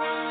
Bye.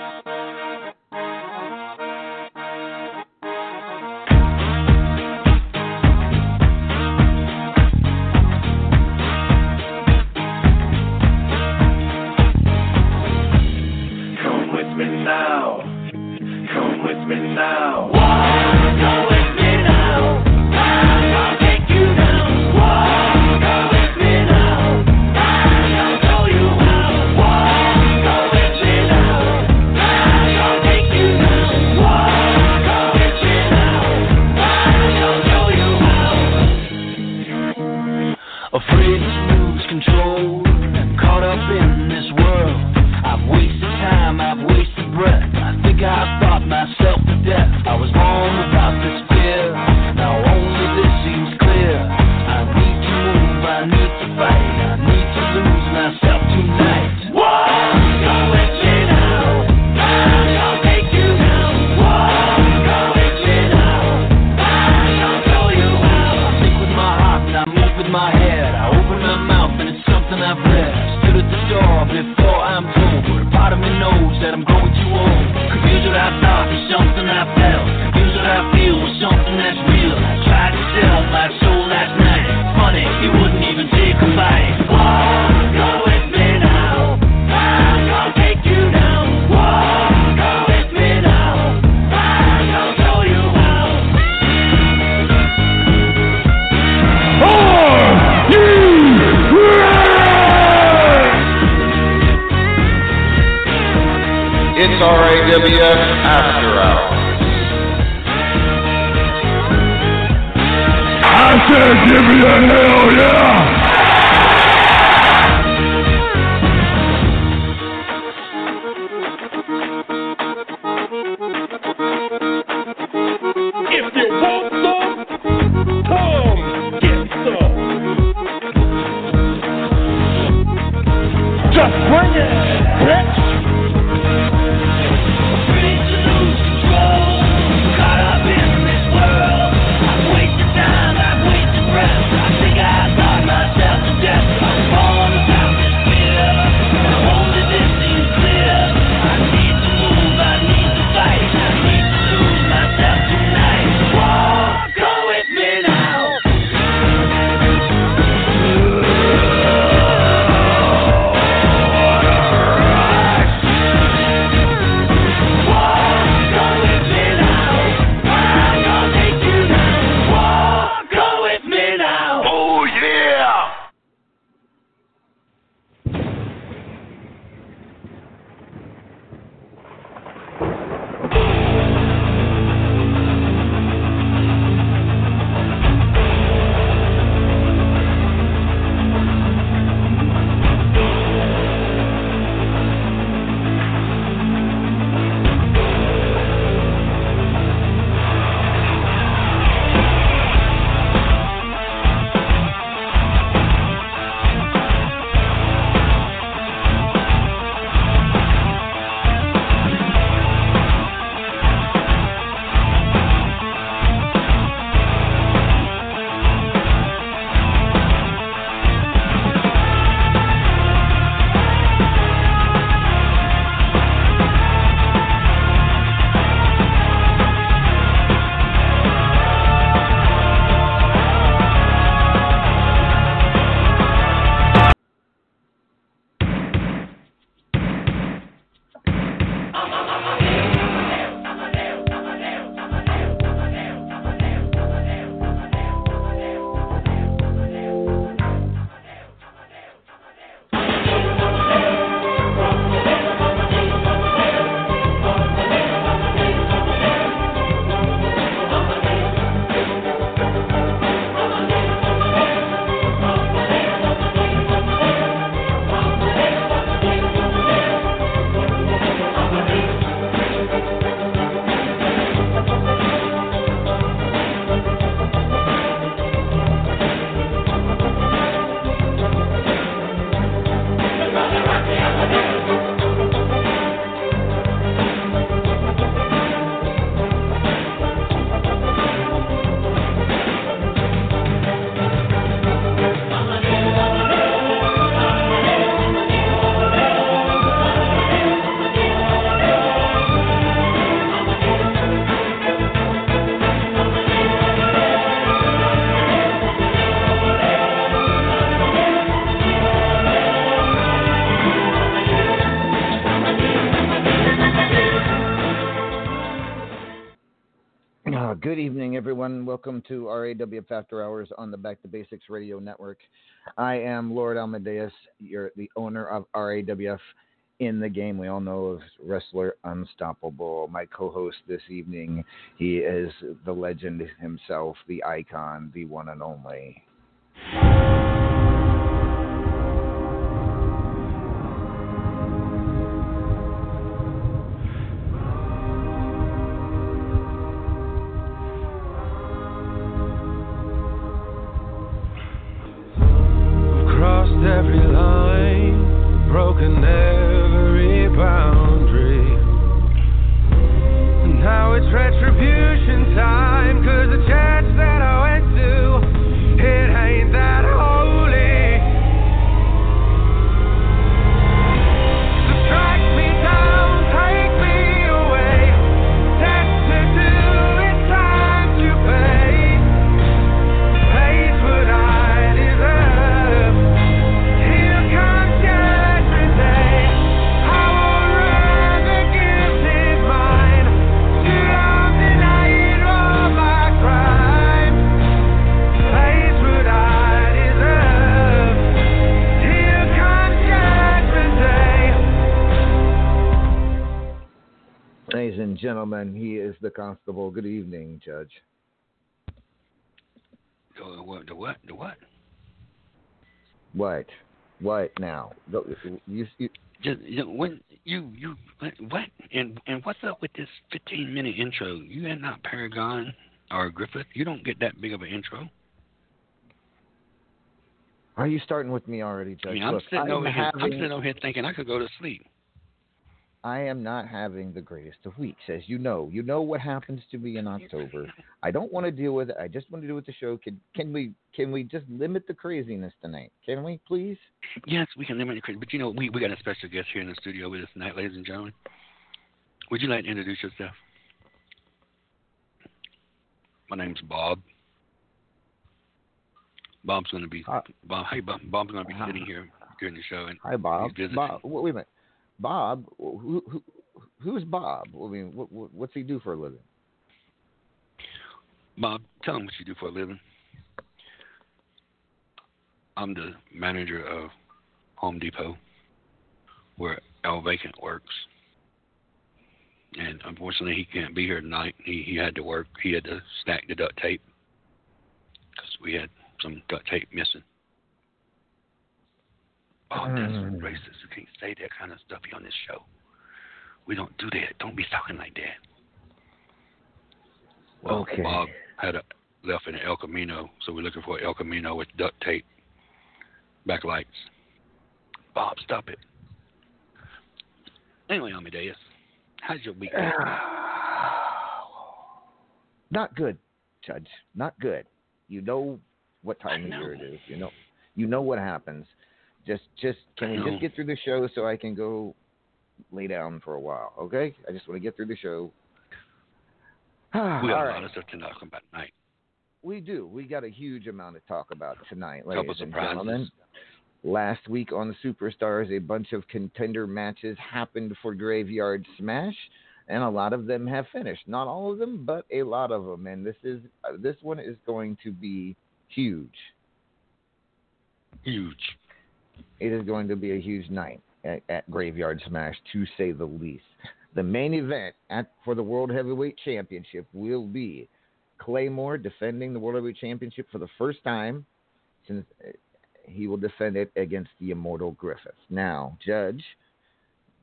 Welcome to RAWF After Hours on the Back to Basics Radio Network. I am Lord Amadeus, you're the owner of RAWF in the game. We all know of wrestler Unstoppable. My co-host this evening, he is the legend himself, the icon, the one and only. Constable. Good evening, Judge. The what? The what? The what? What? What now? You, you, Just, when you you what and and what's up with this 15 minute intro? You are not Paragon or Griffith. You don't get that big of an intro. Are you starting with me already, Judge? I mean, Look, sitting over here. having, I'm sitting over here thinking I could go to sleep. I am not having the greatest of weeks, as you know. You know what happens to me in October. I don't want to deal with it. I just want to do with the show. Can can we can we just limit the craziness tonight? Can we, please? Yes, we can limit the craziness. But you know, we we got a special guest here in the studio with us tonight, ladies and gentlemen. Would you like to introduce yourself? My name's Bob. Bob's going to be uh, Bob. Hey, Bob. Bob's going to be uh-huh. sitting here during the show. And Hi, Bob. Bob. Wait a minute. Bob, who, who who's Bob? I mean, what, what, what's he do for a living? Bob, tell him what you do for a living. I'm the manager of Home Depot, where Al Vacant works. And unfortunately, he can't be here tonight. He he had to work. He had to stack the duct tape because we had some duct tape missing. Oh, that's mm. racist. You can't say that kind of stuff on this show. We don't do that. Don't be talking like that. Well, okay. Bob had a, left in El Camino, so we're looking for El Camino with duct tape, backlights. Bob, stop it. Anyway, Amadeus, how's your week? Not good, Judge. Not good. You know what time of year it is. You know, you know what happens. Just, just can we just get through the show so I can go lay down for a while? Okay, I just want to get through the show. we got a lot of stuff to talk about tonight. We do. We got a huge amount to talk about tonight, ladies Couple and surprises. gentlemen. Last week on the Superstars, a bunch of contender matches happened for Graveyard Smash, and a lot of them have finished. Not all of them, but a lot of them. And this is uh, this one is going to be huge. Huge it is going to be a huge night at, at Graveyard Smash, to say the least. The main event at, for the World Heavyweight Championship will be Claymore defending the World Heavyweight Championship for the first time since uh, he will defend it against the immortal Griffith. Now, Judge,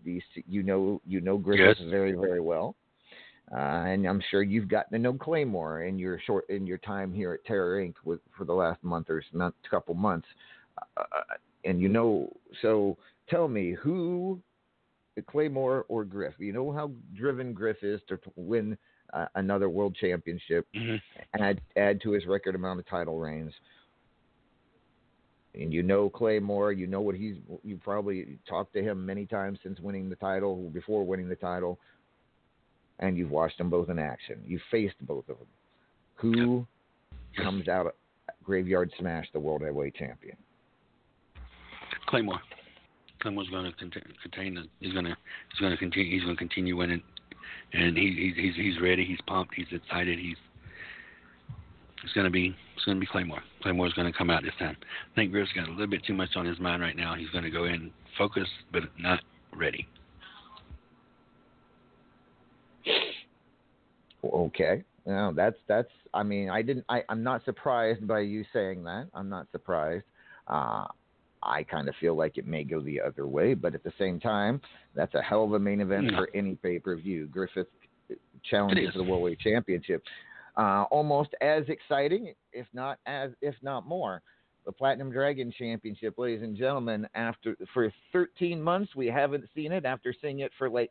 these you know you know Griffith yes. very very well, uh, and I'm sure you've gotten to know Claymore in your short in your time here at Terror Inc. With, for the last month or not, couple months. Uh, uh and you know, so tell me who, Claymore or Griff? You know how driven Griff is to win uh, another world championship, mm-hmm. add add to his record amount of title reigns. And you know Claymore, you know what he's. You probably talked to him many times since winning the title, before winning the title, and you've watched them both in action. You've faced both of them. Who comes out of Graveyard Smash the World Heavyweight Champion? Claymore. Claymore's going to contain the. He's going to. He's going to continue. He's going to continue winning, and he, he's he's he's ready. He's pumped. He's excited. He's it's going to be it's going to be Claymore. Claymore's going to come out this time. I think Griff's got a little bit too much on his mind right now. He's going to go in focused, but not ready. Okay. No, that's that's. I mean, I didn't. I, I'm not surprised by you saying that. I'm not surprised. Uh, I kind of feel like it may go the other way, but at the same time, that's a hell of a main event for any pay per view. Griffith challenges for the Worldweight Championship. Uh, almost as exciting, if not as if not more. The Platinum Dragon Championship, ladies and gentlemen. After for 13 months, we haven't seen it. After seeing it for like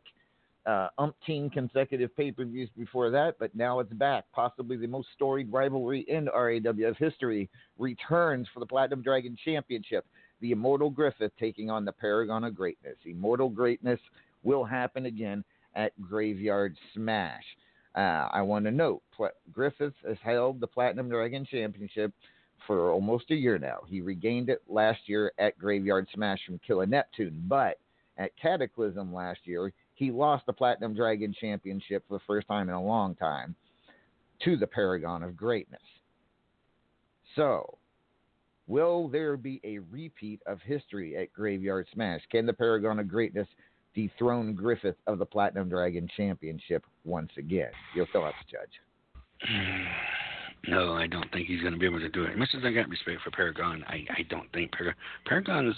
uh, umpteen consecutive pay per views before that, but now it's back. Possibly the most storied rivalry in RAWF history returns for the Platinum Dragon Championship. The Immortal Griffith taking on the Paragon of Greatness. Immortal Greatness will happen again at Graveyard Smash. Uh, I want to note Griffith has held the Platinum Dragon Championship for almost a year now. He regained it last year at Graveyard Smash from Killer Neptune, but at Cataclysm last year, he lost the Platinum Dragon Championship for the first time in a long time to the Paragon of Greatness. So, will there be a repeat of history at Graveyard Smash? Can the Paragon of Greatness dethrone Griffith of the Platinum Dragon Championship once again? Your thoughts, Judge? No, I don't think he's going to be able to do it. As Much as I got respect for Paragon, I, I don't think Paragon. Paragon's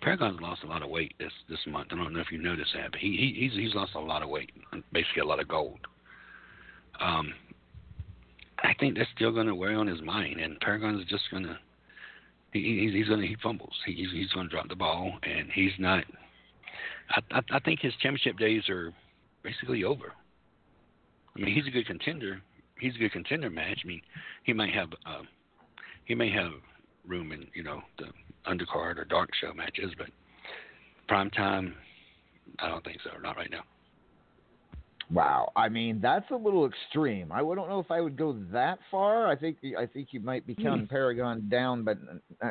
Paragon's lost a lot of weight this this month. I don't know if you noticed that, but he, he he's he's lost a lot of weight, basically a lot of gold. Um, I think that's still going to weigh on his mind, and Paragon's just going to he, he's going to he fumbles. He, he's he's going to drop the ball, and he's not. I, I I think his championship days are basically over. I mean, he's a good contender. He's a good contender match. I mean, he might have uh, he may have room in you know the undercard or dark show matches, but prime time, I don't think so. Not right now. Wow, I mean that's a little extreme. I don't know if I would go that far. I think I think you might be counting mm. Paragon down, but uh,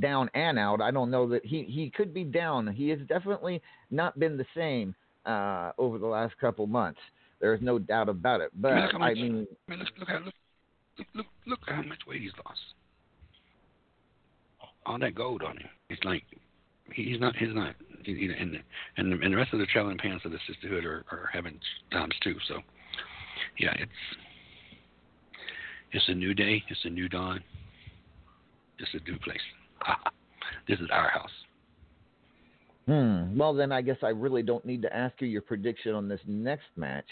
down and out. I don't know that he he could be down. He has definitely not been the same uh, over the last couple months. There is no doubt about it. But I, mean, man, look, look, look, look, look how much weight he's lost all that gold on him. It's like he's not he's not you know, and and the, and the rest of the traveling pants of the sisterhood are, are having times too. So yeah, it's it's a new day. It's a new dawn. It's a new place. this is our house. Hmm. Well, then I guess I really don't need to ask you your prediction on this next match.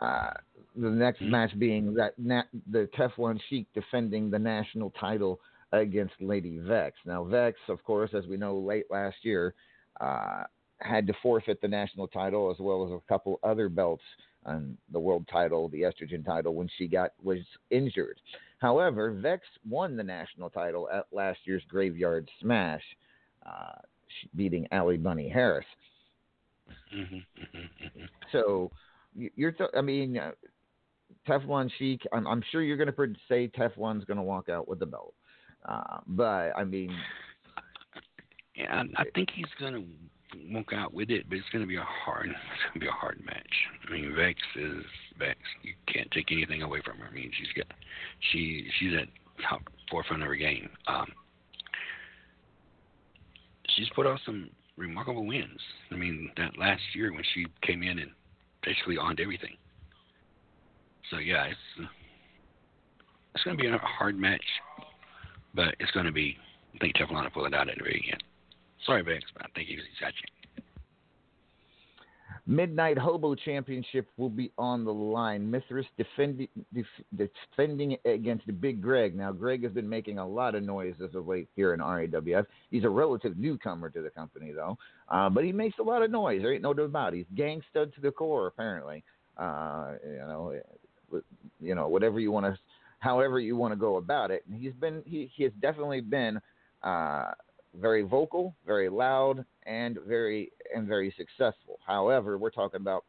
Uh, the next mm-hmm. match being that na- the Teflon Sheik defending the national title against Lady Vex. Now, Vex, of course, as we know, late last year, uh, had to forfeit the national title as well as a couple other belts on the world title, the estrogen title, when she got was injured. However, Vex won the national title at last year's Graveyard Smash, uh, beating Allie Bunny Harris. Mm-hmm, mm-hmm, mm-hmm. So you're, th- I mean, uh, Teflon Sheik. I'm, I'm sure you're going to say Teflon's going to walk out with the belt, uh, but I mean, yeah, I, I think he's to walk out with it, but it's to be a hard, it's to be a hard match. I mean, Vex is Vex. You can't take anything away from her. I mean, she's got, she, she's at top forefront of her game. Um, she's put out some remarkable wins. I mean, that last year when she came in and basically owned everything. So yeah, it's it's to be a hard match, but it's going to be. I think Teflon will pull it out at the very end. Sorry, Vex, but I think he's got. Midnight Hobo Championship will be on the line. Mithras defending def, defending against the Big Greg. Now, Greg has been making a lot of noise as of late here in RAWF. He's a relative newcomer to the company, though, uh, but he makes a lot of noise. There ain't no doubt about it. He's gangsta to the core, apparently. Uh, you know, you know, whatever you want to, however you want to go about it. And he's been, he, he has definitely been uh, very vocal, very loud, and very and very successful. However, we're talking about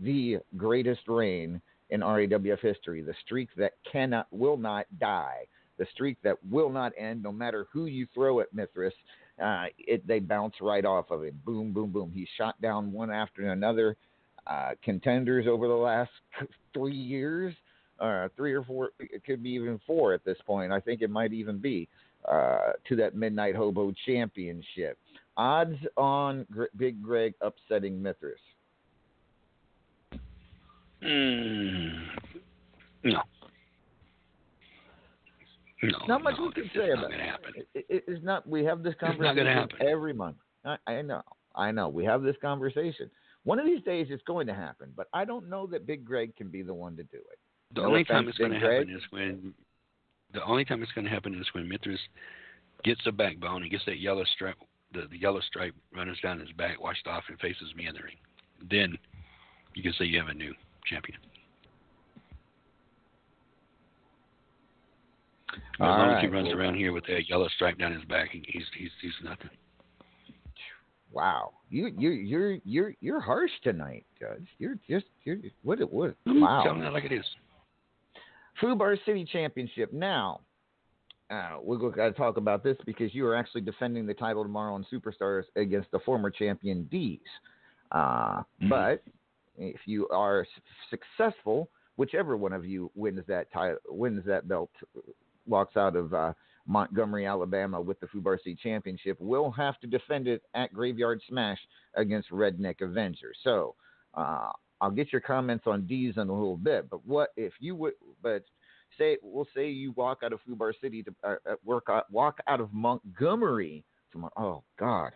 the greatest reign in RAWF history, the streak that cannot, will not die, the streak that will not end, no matter who you throw at Mithras. Uh, it, they bounce right off of it. Boom, boom, boom. He shot down one after another uh, contenders over the last three years, uh, three or four, it could be even four at this point. I think it might even be uh, to that Midnight Hobo Championship. Odds on Gr- Big Greg upsetting Mithras. Mm, no. No, not much no, we can say about it. it- It's not. We have this conversation every month. I, I know. I know. We have this conversation. One of these days, it's going to happen. But I don't know that Big Greg can be the one to do it. The No only time it's going to happen is when the only time it's going to happen is when Mithras gets a backbone and gets that yellow stripe, the, the yellow stripe runs down his back, washed off, and faces me in the ring. Then you can say you have a new champion. As All long as he right. runs around here with that yellow stripe down his back, he's he's he's nothing. Wow, you you you're you're you're harsh tonight, Judge. You're just you're what it what I'm wow. telling it like it is. Fubar City Championship. Now, uh, we're going to talk about this because you are actually defending the title tomorrow on Superstars against the former champion D's. Uh, Mhm. But if you are successful, whichever one of you wins that title, wins that belt, walks out of uh, Montgomery, Alabama, with the Fubar City Championship, will have to defend it at Graveyard Smash against Redneck Avenger. So. I'll get your comments on D's in a little bit, but what if you would? But say we'll say you walk out of Fubar City to uh, uh, work out, walk out of Montgomery tomorrow. Oh God,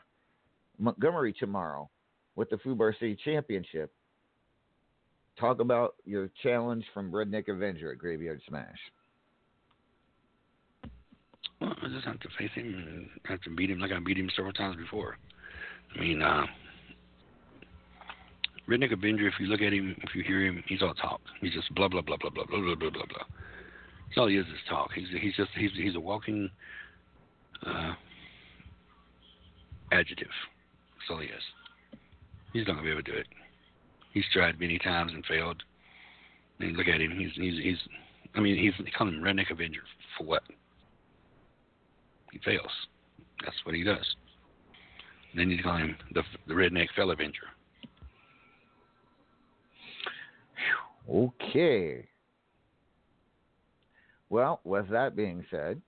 Montgomery tomorrow with the Fubar City Championship. Talk about your challenge from Redneck Avenger at Graveyard Smash. Well, I just have to face him and have to beat him like I beat him several times before. I mean, uh, Redneck Avenger, if you look at him, if you hear him, he's all talk. He's just blah blah blah blah blah blah blah blah blah blah. That's all he is is talk. He's he's just he's he's a walking uh, adjective. That's all he is. He's not gonna be able to do it. He's tried many times and failed. Mean, look at him. He's he's he's. I mean, he's they call him Redneck Avenger for what? He fails. That's what he does. then you call him the the Redneck Fell Avenger. Okay. Well, with that being said,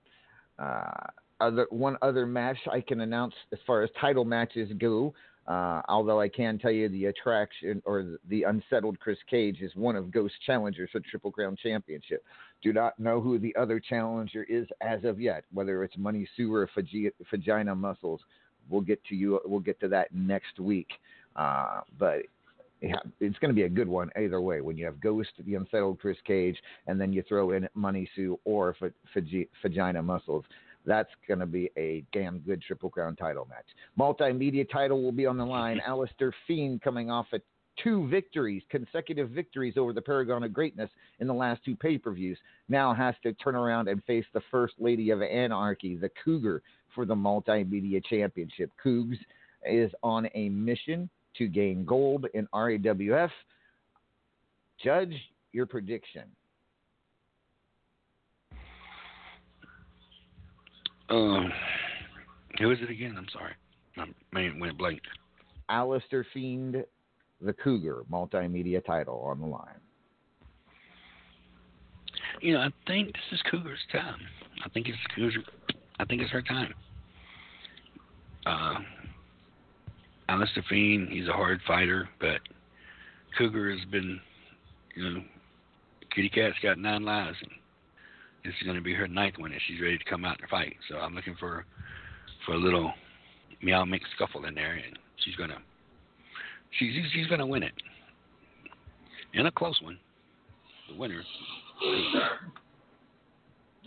uh, other one other match I can announce as far as title matches go. Uh, although I can tell you the attraction or the, unsettled Chris Cage is one of Ghost challengers for Triple Crown Championship. Do not know who the other challenger is as of yet, whether it's Money Sue or Vagi- Vagina Muscles. We'll get to you. We'll get to that next week. Uh, but it's going to be a good one either way. When you have Ghost, the unsettled Chris Cage, and then you throw in Money Sue or Fagi- Vagina Muscles, that's going to be a damn good Triple Crown title match. Multimedia title will be on the line. Alistair Fiend coming off at two victories, consecutive victories over the Paragon of Greatness in the last two pay per views, now has to turn around and face the First Lady of Anarchy, the Cougar, for the Multimedia Championship. Cougs is on a mission to gain gold in RAWF. Judge your prediction. Um, who is it again? I'm sorry. My man went blank. Alistair Fiend, the Cougar, multimedia title on the line. You know, I think this is Cougar's time. I think it's Cougar. I think it's her time. Uh, Alistair Fiend, he's a hard fighter, but Cougar has been, you know, Kitty Cat's got nine lives, and this is going to be her ninth one, and she's ready to come out and fight. So I'm looking for for a little meow mix scuffle in there, and she's gonna she's she's gonna win it, and a close one. The winner.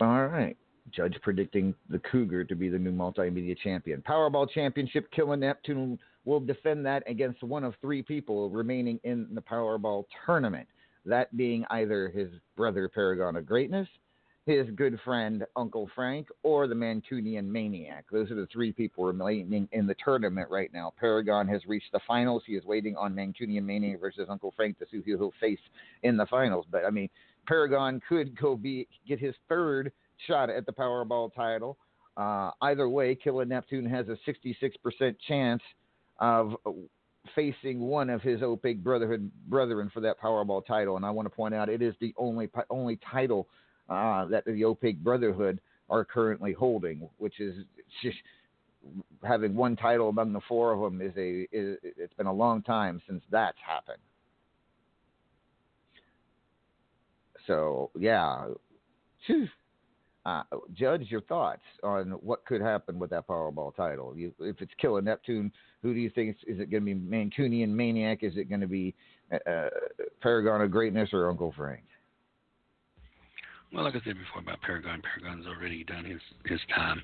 All right. Judge predicting the Cougar to be the new multimedia champion. Powerball Championship, Killer Neptune will defend that against one of three people remaining in the Powerball tournament. That being either his brother Paragon of Greatness, his good friend Uncle Frank, or the Mancunian Maniac. Those are the three people remaining in the tournament right now. Paragon has reached the finals. He is waiting on Mancunian Maniac versus Uncle Frank to see who he'll face in the finals. But I mean, Paragon could go be get his third shot at the Powerball title. Uh, either way, Killer Neptune has a 66% chance of facing one of his opaque brotherhood brethren for that Powerball title. And I want to point out it is the only only title uh, that the opaque brotherhood are currently holding, which is just having one title among the four of them is a is, it's been a long time since that's happened. So yeah, uh, judge your thoughts on what could happen with that Powerball title. You, if it's Killer Neptune, who do you think is it going to be? Mancunian Maniac? Is it going to be uh, uh, Paragon of Greatness or Uncle Frank? Well, like I said before about Paragon, Paragon's already done his his time.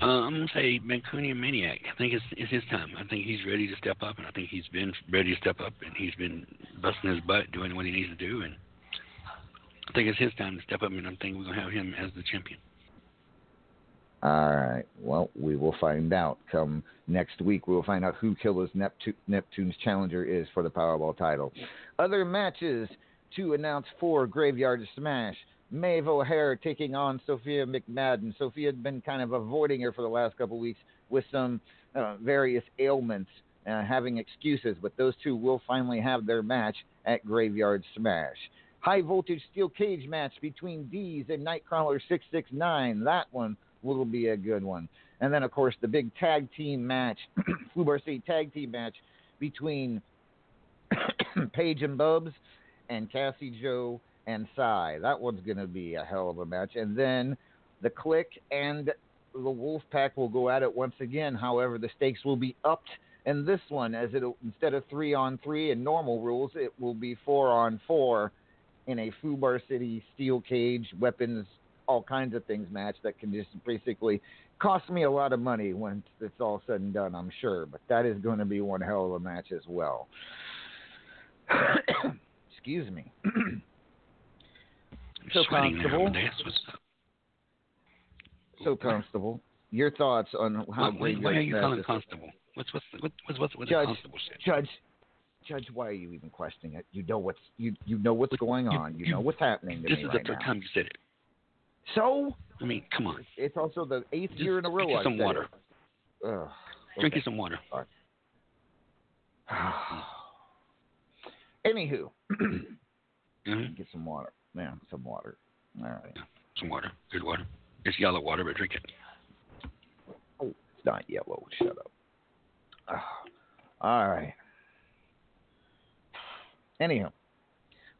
Uh, I'm gonna say Mancunian Maniac. I think it's it's his time. I think he's ready to step up, and I think he's been ready to step up, and he's been busting his butt doing what he needs to do, and I think it's his time to step up, and I'm thinking we're gonna have him as the champion. All right. Well, we will find out. Come next week, we will find out who Killer's Neptune, Neptune's challenger is for the Powerball title. Other matches to announce for Graveyard Smash. Maeve O'Hare taking on Sophia McMadden. Sophia had been kind of avoiding her for the last couple of weeks with some uh, various ailments, uh, having excuses, but those two will finally have their match at Graveyard Smash. High voltage steel cage match between D's and Nightcrawler 669. That one will be a good one. And then, of course, the big tag team match, Fubar City tag team match between Paige and Bubs and Cassie Joe and Psy. That one's going to be a hell of a match. And then the Click and the Wolfpack will go at it once again. However, the stakes will be upped in this one, as it instead of three on three and normal rules, it will be four on four in a Fubar City steel cage, weapons, all kinds of things match that can just basically cost me a lot of money when it's all said and done, I'm sure. But that is going to be one hell of a match as well. Excuse me. so constable. Uh, so constable. Your thoughts on how why, why, why are you calling constable? What's what's what's what's what's Judge, constable said? Judge, Judge, why are you even questioning it? You know what's you you know what's going on. You, you know what's happening this is right the third now. time you said it. So I mean, come on. It's also the eighth Just year in a row. Drink some water. Ugh, Drink okay. you some water. Anywho, Mm-hmm. get some water. Yeah, some water. All right. Some water. Good water. It's yellow water, but drink it. Oh, it's not yellow. Shut up. All right. Anyhow,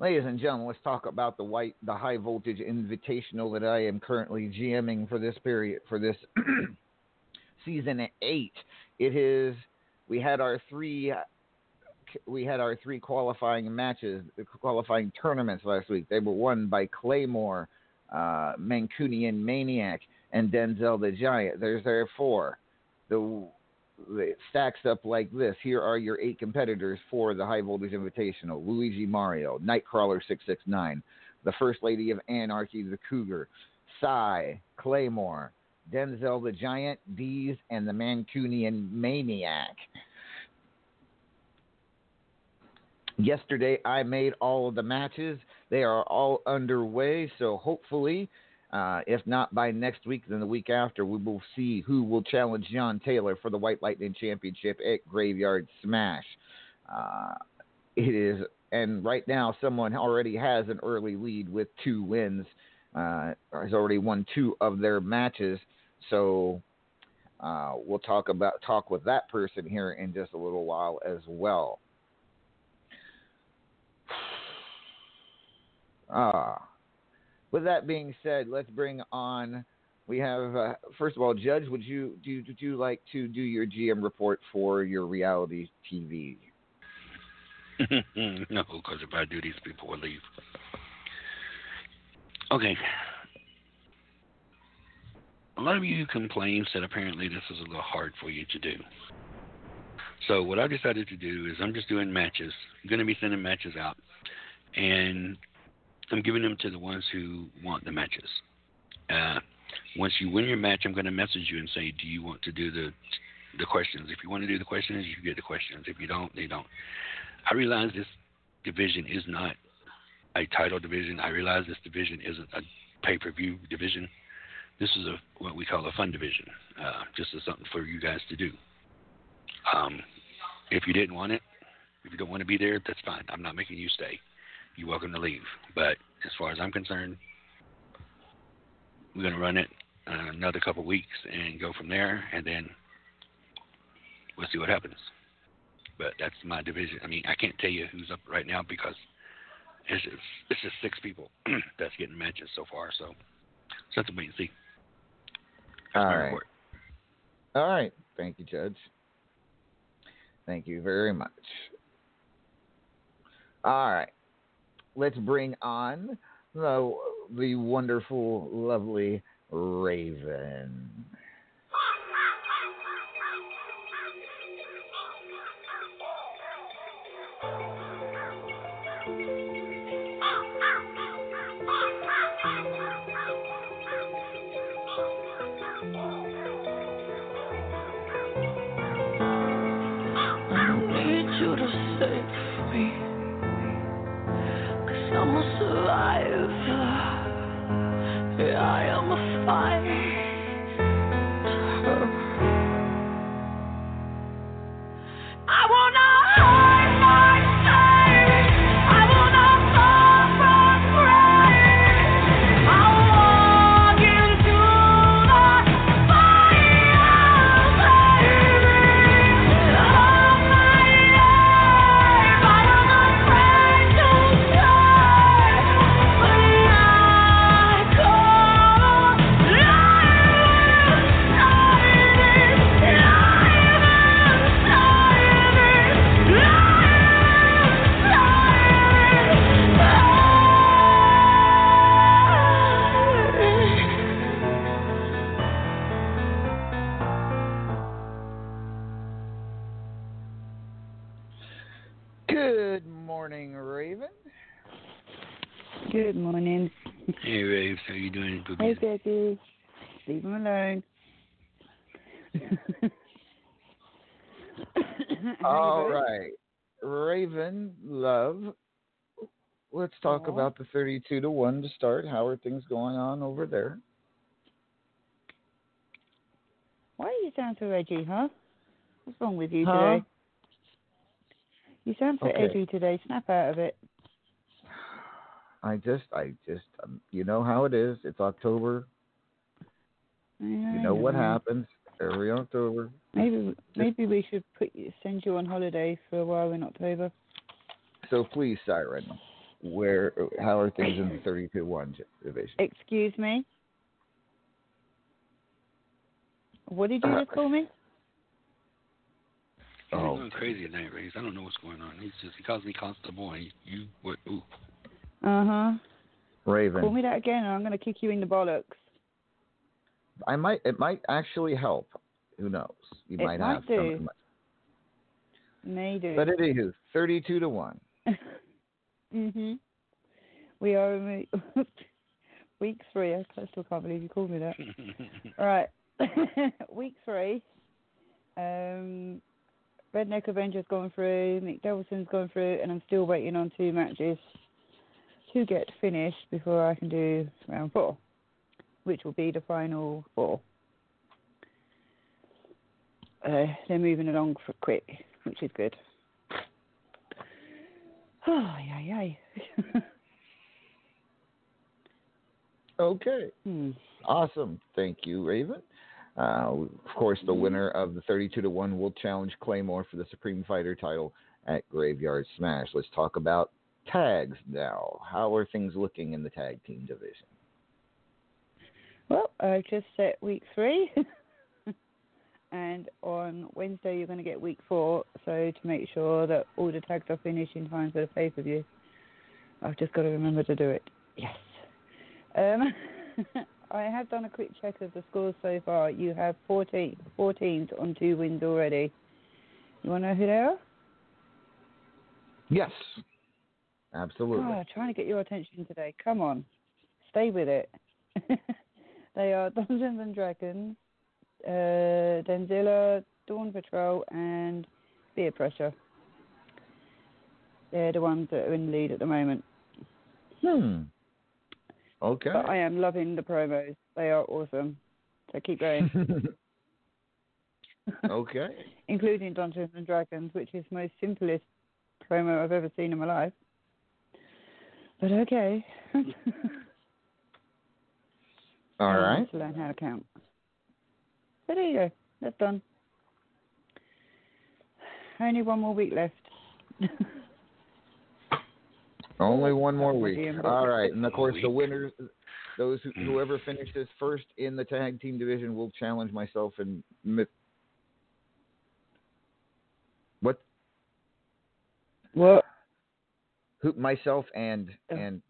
ladies and gentlemen, let's talk about the white, the high voltage invitational that I am currently GMing for this period, for this season eight. It is. We had our three. We had our three qualifying matches, qualifying tournaments last week. They were won by Claymore, uh, Mancunian Maniac, and Denzel the Giant. There's their four. The it stacks up like this. Here are your eight competitors for the High Voltage Invitational Luigi Mario, Nightcrawler 669, the First Lady of Anarchy, the Cougar, Psy, Claymore, Denzel the Giant, Deez, and the Mancunian Maniac. Yesterday, I made all of the matches. They are all underway, so hopefully, uh, if not by next week, then the week after, we will see who will challenge John Taylor for the White Lightning Championship at Graveyard Smash. Uh, it is, and right now, someone already has an early lead with two wins. Uh, has already won two of their matches, so uh, we'll talk about talk with that person here in just a little while as well. Ah. With that being said, let's bring on. We have uh, first of all, Judge. Would you do? Would you like to do your GM report for your reality TV? no, because if I do, these people will leave. Okay. A lot of you complain that apparently this is a little hard for you to do. So what I decided to do is I'm just doing matches. I'm going to be sending matches out, and I'm giving them to the ones who want the matches. Uh, once you win your match, I'm going to message you and say, "Do you want to do the the questions? If you want to do the questions, you get the questions. If you don't, they don't." I realize this division is not a title division. I realize this division isn't a pay-per-view division. This is a what we call a fun division, uh, just as something for you guys to do. Um, if you didn't want it, if you don't want to be there, that's fine. I'm not making you stay. You're welcome to leave. But as far as I'm concerned, we're going to run it uh, another couple weeks and go from there, and then we'll see what happens. But that's my division. I mean, I can't tell you who's up right now because it's just, it's just six people that's getting matches so far. So, so have to wait and see. All right. All right. Thank you, Judge. Thank you very much. All right. Let's bring on the, the wonderful, lovely Raven. Talk Aww. about the 32 to 1 to start. How are things going on over there? Why do you sound so edgy, huh? What's wrong with you huh? today? You sound so okay. edgy today. Snap out of it. I just, I just, um, you know how it is. It's October. Yeah, you know what happens every October. Maybe, maybe we should put you, send you on holiday for a while in October. So please, Siren, where how are things in the 32-1 division? Excuse me. What did you uh, just call me? Oh, He's going crazy at night, Rays. I don't know what's going on. He's just he calls me constable. And you what? Ooh. Uh huh. Raven. Call me that again, and I'm going to kick you in the bollocks. I might. It might actually help. Who knows? You it might, might have do. something. May do. But it is thirty-two to one. Mhm. We are in week three. I still can't believe you called me that. right. week three. Um, Redneck Avengers gone through, Mick Davison's gone through, and I'm still waiting on two matches to get finished before I can do round four, which will be the final four. Uh, they're moving along for quick, which is good. Oh, yeah, yeah. okay. Hmm. Awesome. Thank you, Raven. Uh, of course, the winner of the 32 to 1 will challenge Claymore for the Supreme Fighter title at Graveyard Smash. Let's talk about tags now. How are things looking in the tag team division? Well, I just set week three. and on Wednesday you're going to get week four. So to make sure that all the tags are finished in time for the pay per view, I've just got to remember to do it. Yes. Um, I have done a quick check of the scores so far. You have 14, 14 on two wins already. You want to know who they are? Yes, absolutely. Oh, trying to get your attention today. Come on, stay with it. they are Dungeons and Dragons, uh, Denzilla, Dawn Patrol, and Beer Pressure. They're the ones that are in the lead at the moment. Hmm. Okay. But I am loving the promos. They are awesome. So keep going. Okay. including Dungeons and Dragons, which is the most simplest promo I've ever seen in my life. But okay. All right. I right. to learn how to count. So there you go. That's done. Only one more week left. Only one more week. All right, and of course the winners, those who, whoever finishes first in the tag team division will challenge myself and mi- what What? who myself and Oh. and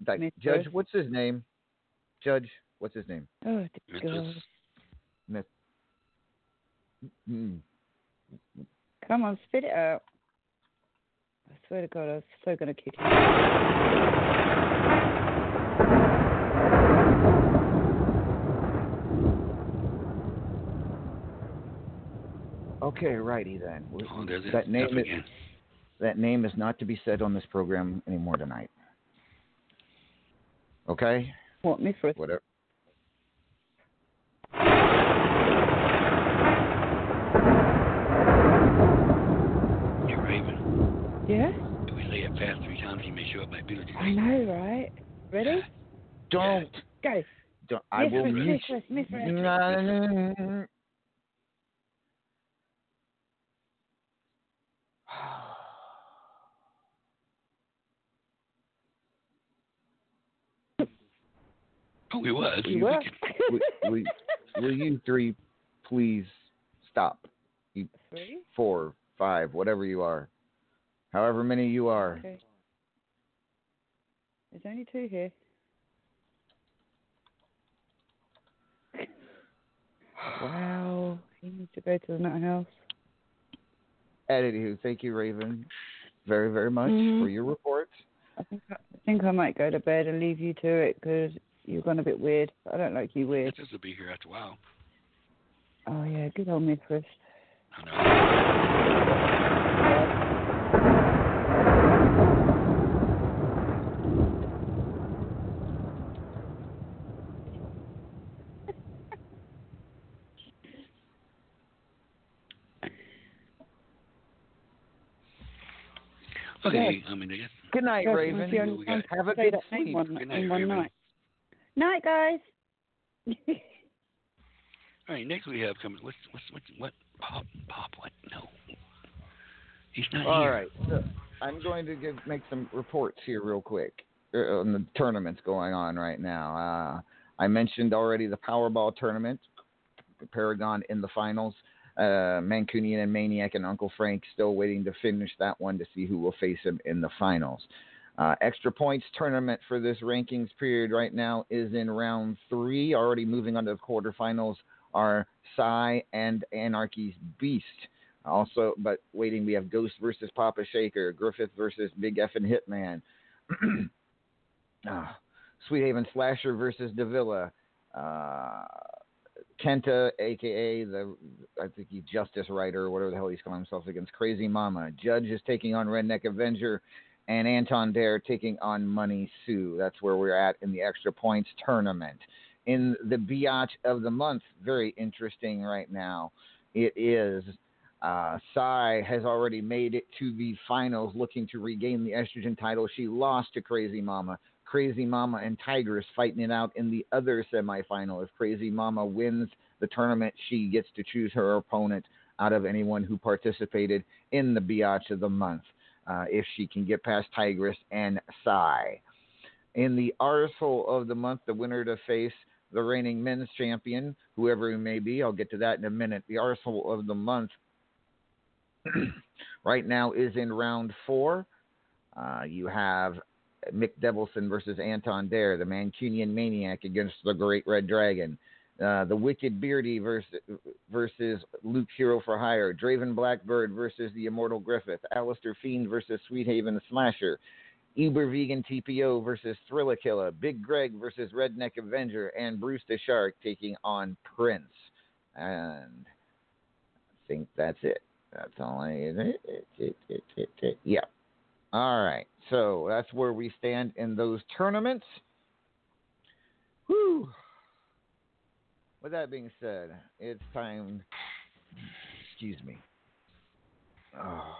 that Judge. What's his name? Judge. What's his name? Oh, It's God. Just- Mm. Come on, spit it out. I swear to God, I was so going to kick you. Okay, righty then. Oh, that name is that name is not to be said on this program anymore tonight. Okay, What, Mithras? whatever. Hey, Raven, Yeah? if we say it fast three times, you may show up by Beetlejuice. I know, right? Ready? Don't. Go. don't I will Mithras, mute. Mithras, Mithras. No. Oh, he was. You You were. will, will, will you three please stop? Three? Four, five, whatever you are. However many you are. Okay. There's only two here. Wow. He needs to go to the nut house. Anywho, thank you, Raven, very, very much Mhm. for your report. I think I, I think I might go to bed and leave you to it because you've gone a bit weird. I don't like you weird. This will be here after a while. Oh yeah, good old Mithras. I know. Okay, I mean, I guess. Good night, Yeah, Raven. it's the we time got- Have a good that sleep. one, Good night, one Raven. night. Night, guys. All right, next we have coming. What's what's what what Pop Pop what? No, he's not All here. right, so I'm going to give make some reports here real quick uh, on the tournaments going on right now. Uh, I mentioned already the Powerball tournament, Paragon in the finals. Uh, Mancunian and Maniac and Uncle Frank still waiting to finish that one to see who will face him in the finals. Uh, extra points tournament for this rankings period right now is in round three. Already moving on to the quarterfinals are Psy and Anarchy's Beast. Also, but waiting, we have Ghost versus Papa Shaker, Griffith versus Big F and Hitman, ah, Sweet Haven Slasher versus Davila, uh, Kenta, aka the I think he's Justice Writer whatever the hell he's calling himself against Crazy Mama. Judge is taking on Redneck Avenger, and Anton Dare taking on Money Sue. That's where we're at in the extra points tournament. In the biatch of the month, very interesting right now. It is uh, Sai has already made it to the finals, looking to regain the estrogen title. She lost to Crazy Mama. Crazy Mama and Tigress fighting it out in the other semifinal. If Crazy Mama wins the tournament, she gets to choose her opponent out of anyone who participated in the biatch of the month. Uh, if she can get past Tigress and Sai. In the arsehole of the month, the winner to face the reigning men's champion, whoever he may be. I'll get to that in a minute. The arsehole of the month right now is in round four. Uh, you have Mick Devilson versus Anton Dare, the Mancunian Maniac against the Great Red Dragon. Uh, the Wicked Beardy versus, versus Luke Hero for Hire. Draven Blackbird versus the Immortal Griffith. Alistair Fiend versus Sweet Haven Slasher. Uber Vegan TPO versus Thriller Killer. Big Greg versus Redneck Avenger. And Bruce the Shark taking on Prince. And I think that's it. That's all I. It, yeah. All right. So that's where we stand in those tournaments. Whew. With that being said, it's time excuse me. Oh,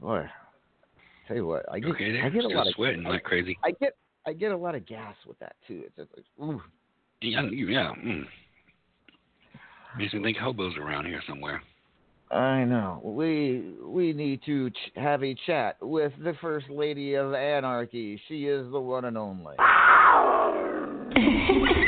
boy. Tell you what, I get okay, I get a lot of sweating like crazy. I get I get a lot of gas with that too. It's just like, ooh. Yeah, yeah. Mm. Makes me think hobos around here somewhere. I know. We we need to ch- have a chat with the first lady of anarchy. She is the one and only.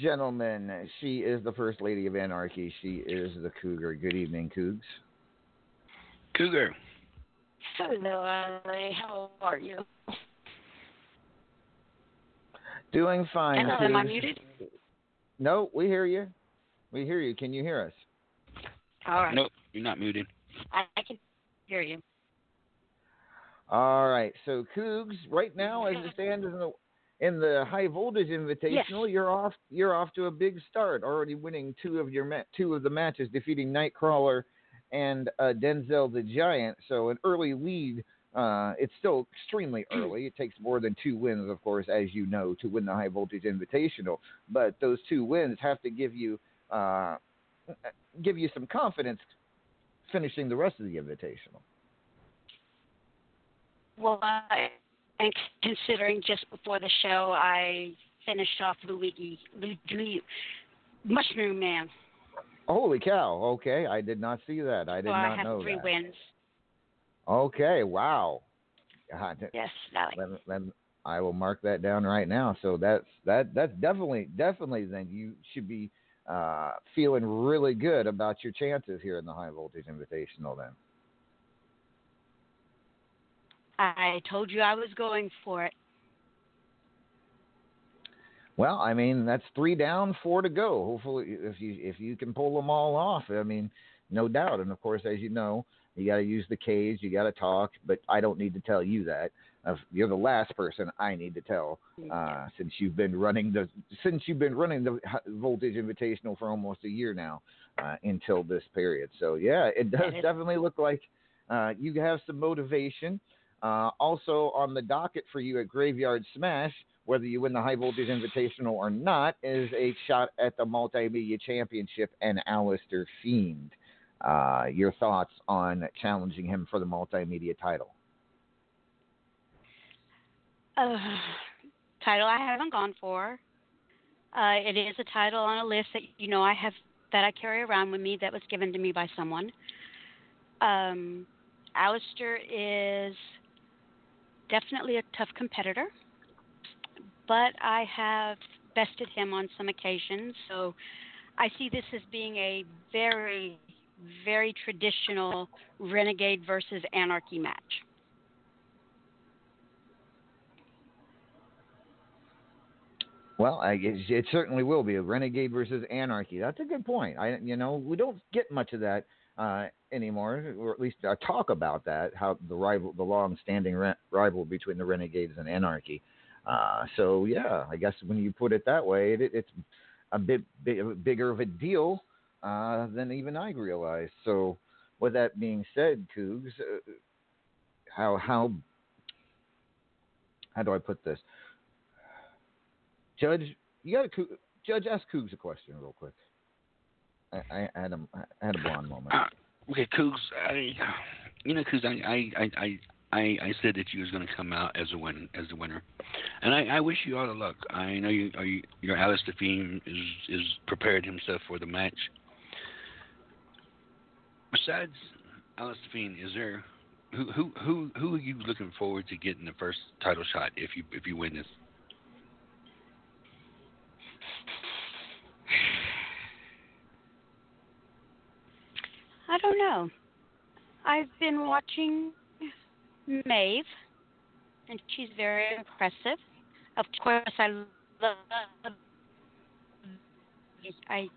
gentlemen, she is the first lady of anarchy. She is the cougar. Good evening, Cougs. Cougar. Hello, Allie. How are you? Doing fine. Hello, am I muted? No, we hear you. We hear you. Can you hear us? All right. Nope, you're not muted. I, I can hear you. All right. So Cougs, right now as it stands in the in the high voltage invitational, you're off you're off to a big start, already winning two of your ma- two of the matches, defeating Nightcrawler and uh, Denzel the Giant. So an early lead. Uh, it's still extremely early. It takes more than two wins, of course, as you know, to win the high voltage invitational. But those two wins have to give you uh, give you some confidence finishing the rest of the invitational. Well, I, and considering just before the show, I finished off Luigi, Luigi Mushroom Man. Holy cow! Okay, I did not see that. I did so not I have know three that. wins. Okay, wow. God, Yes, let, let, I will mark that down right now. So that's that that's definitely definitely then you should be uh, feeling really good about your chances here in the high voltage invitational then. I told you I was going for it. Well, I mean that's three down, four to go. Hopefully, if you if you can pull them all off, I mean, no doubt. And of course, as you know, you got to use the cage, you got to talk. But I don't need to tell you that. Uh, you're the last person I need to tell, uh, since you've been running the since you've been running the Voltage Invitational for almost a year now, uh, until this period. So yeah, it does definitely look like uh, you have some motivation. Uh, also on the docket for you at Graveyard Smash, whether you win the High Voltage Invitational or not, is a shot at the Multimedia Championship and Alistair Fiend. Uh, your thoughts on challenging him for the multimedia title? Uh, title I haven't gone for. Uh, it is a title on a list that you know I have that I carry around with me that was given to me by someone. Um, Alistair is definitely a tough competitor, but I have bested him on some occasions, so I see this as being a very, very traditional renegade versus anarchy match. Well, I guess it certainly will be a renegade versus anarchy. That's a good point. I, you know, we don't get much of that uh, anymore, or at least uh, talk about that. How the rival, the long-standing re- rival between the renegades and anarchy. Uh, so yeah, I guess when you put it that way, it, it's a bit big, bigger of a deal uh, than even I realized. So, with that being said, Cougs, uh, how how how do I put this? Judge, you got to Judge ask Cougs a question real quick. I, I had a I had a blonde moment. Okay, Cougs, I, you know, Cougs, I, I, I, I, I, said that you was going to come out as a win as the winner, and I, I wish you all the luck. I know you, are you your Alistair Fiend is is prepared himself for the match. Besides Alistair Fiend, is there who who who who are you looking forward to getting the first title shot if you if you win this? I don't know. I've been watching Maeve, and she's very impressive. Of course, I love. I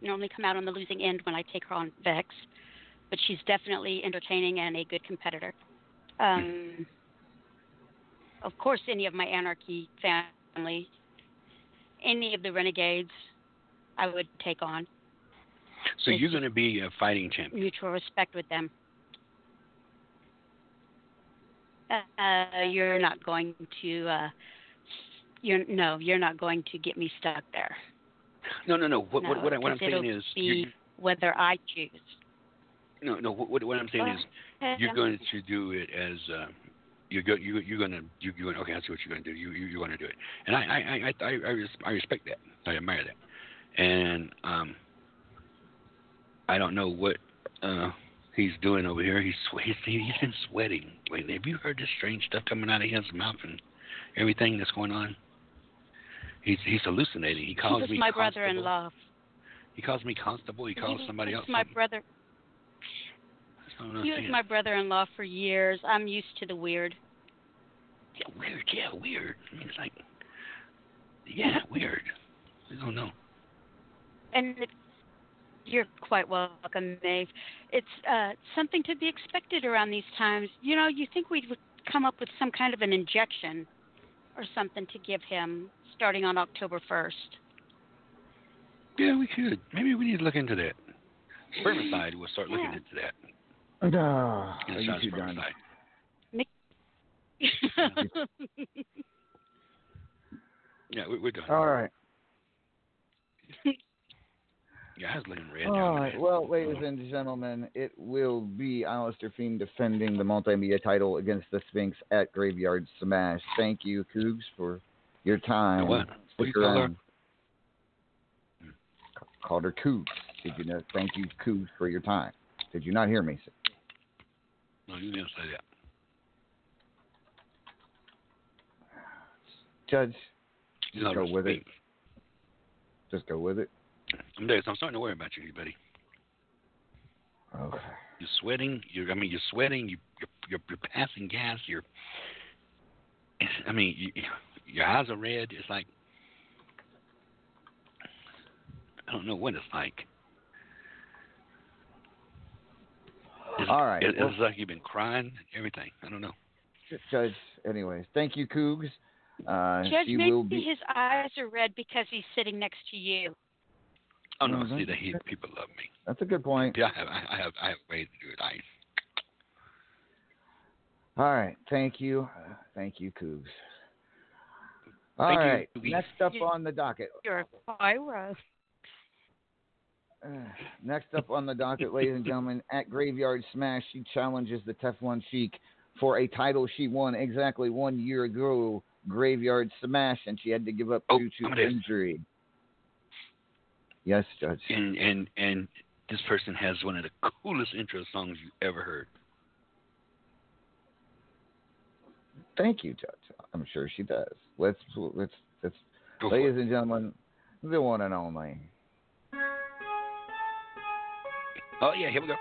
normally come out on the losing end when I take her on Vex, but she's definitely entertaining and a good competitor. Um, of course, any of my Anarchy family, any of the Renegades, I would take on. So you're going to be a fighting champion. Mutual respect with them. Uh, you're not going to. Uh, you're no, you're not going to get me stuck there. No, no, no. What no, what, what, what I'm saying is, whether I choose. No, no. What what I'm saying is, you're going to do it as. Uh, you're go, you you're gonna you you okay I see what you're gonna do you you you're gonna do it and I I I I I, I respect that I admire that and um I don't know what uh he's doing over here. He's he's he's been sweating. Wait, have you heard this strange stuff coming out of his mouth and everything that's going on? He's he's hallucinating. He calls me my brother-in-law. He calls me constable. He calls he, somebody else. my brother. He was my brother-in-law for years. I'm used to the weird. Yeah, weird. Yeah, weird. I mean, it's like, yeah, weird. I don't know. And it's you're quite welcome, Maeve. It's uh, something to be expected around these times. You know, you think we'd come up with some kind of an injection or something to give him starting on October 1st. Yeah, we could. Maybe we need to look into that. Spermicide, we'll start looking Yeah. into that. No, Yeah, are you sounds two done? spermicide. Yeah, we're done. All right. Yeah, I was looking red. All right. Well, ladies and gentlemen, it will be Alistair Fiend defending the multimedia title against the Sphinx at Graveyard Smash. Thank you, Cougs, for your time. What? What Stick call her? around. Called her Cougs. Did you know? Thank you, Cougs, for your time. Did you not hear me? No, you didn't say that. Judge, Just go with it. just go with it. I'm, there, I'm starting to worry about you, buddy. Okay. You're sweating. You're, I mean, you're sweating. You, you're, you're, you're passing gas. You're, I mean, you, your eyes are red. It's like, I don't know what it's like. It's, All right. It, Well- it's like you've been crying. Everything. I don't know. Judge, anyways, thank you, Cougs. Uh, Judge, maybe will be. his eyes are red because he's sitting next to you. Oh no, Mhm. see the he people love me. That's a good point. Yeah, I have, I have, I have ways to do it. I, All right. Thank you. Uh, Thank you, Cougs. All Thank right. Cougs. Next up on the docket. You're Pyro. Uh, next up on the docket, ladies and gentlemen, at Graveyard Smash, she challenges the Teflon Sheik for a title she won exactly one year ago, Graveyard Smash, and she had to give up Oh, due to Amadeus. injury. Yes, Judge. and and and this person has one of the coolest intro songs you ever heard. Thank you, Judge. I'm sure she does. Let's let's let's, Go ladies and gentlemen, the one and only. Oh yeah, here we go.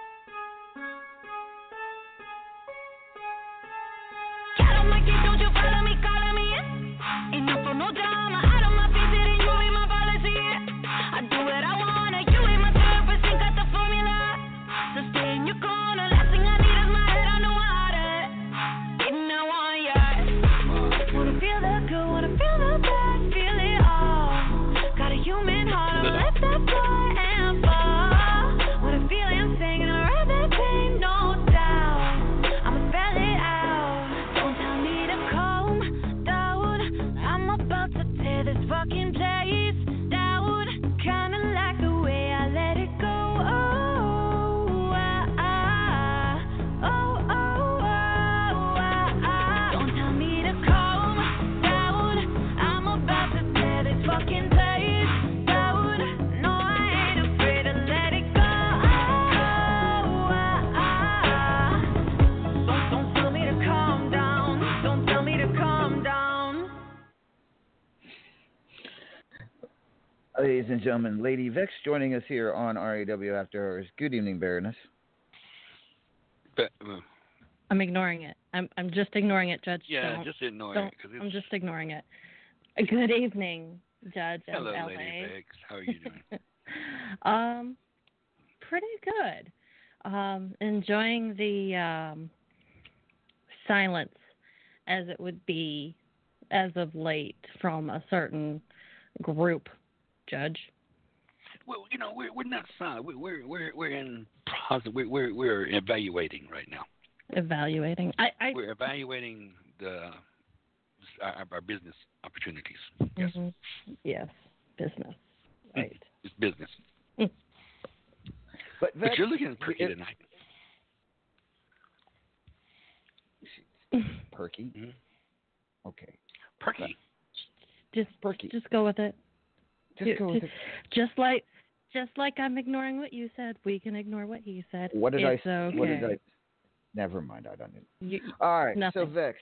Ladies and gentlemen, Lady Vex joining us here on RAW After Hours. Good evening, Baroness. But, uh, I'm ignoring it. I'm I'm just ignoring it, Judge. yeah, Don't- just ignore don't- it because I'm just ignoring it. Uh, Good evening, Judge Hello, LA. Lady Vex. How are you doing? um, pretty good. Um, enjoying the um, silence as it would be as of late from a certain group, Judge. well, you know, we're we're not silent. We're we're we're, we're in positive. We're, we're we're evaluating right now. Evaluating. I, I We're evaluating the our, our business opportunities. Yes, Mhm. Yes, business. Right. it's business. But, But Vex, you're looking perky it- tonight. perky. Mhm. Okay, Perky. just perky. just go with it. Just go with it. Just like just like I'm ignoring what you said, we can ignore what he said. What did I? it's Okay. What did I? Never mind. I don't. Need. You, All right. So Nothing. Vex,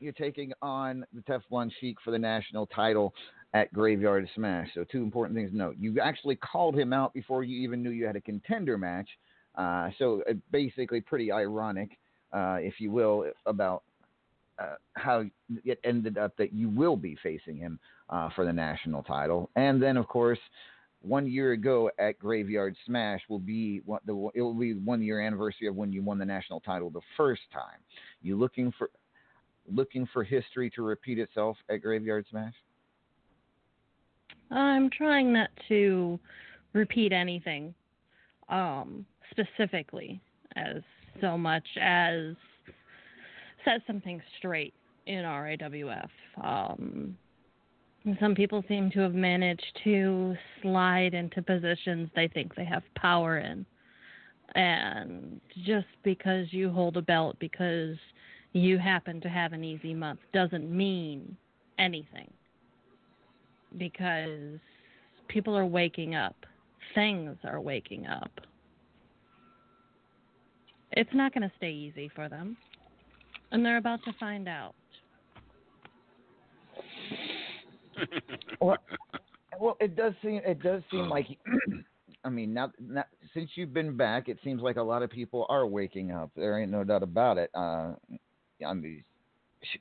you're taking on the Teflon Sheik for the national title at Graveyard Smash. So two important things to note. You actually called him out before you even knew you had a contender match. Uh, so uh, basically, pretty ironic, uh, if you will, about uh, how it ended up that you will be facing him uh, for the national title. And then, of course, one year ago at Graveyard Smash will be what the it will be one year anniversary of when you won the national title the first time. You looking for looking for history to repeat itself at Graveyard Smash? I'm trying not to repeat anything um, specifically as so much as set something straight in RAWF. Um, some people seem to have managed to slide into positions they think they have power in. And just because you hold a belt because you happen to have an easy month doesn't mean anything because people are waking up. Things are waking up. It's not going to stay easy for them. And they're about to find out. Well, well, it does seem it does seem like I mean now, now since you've been back, it seems like a lot of people are waking up. There ain't no doubt about it. Uh, I mean,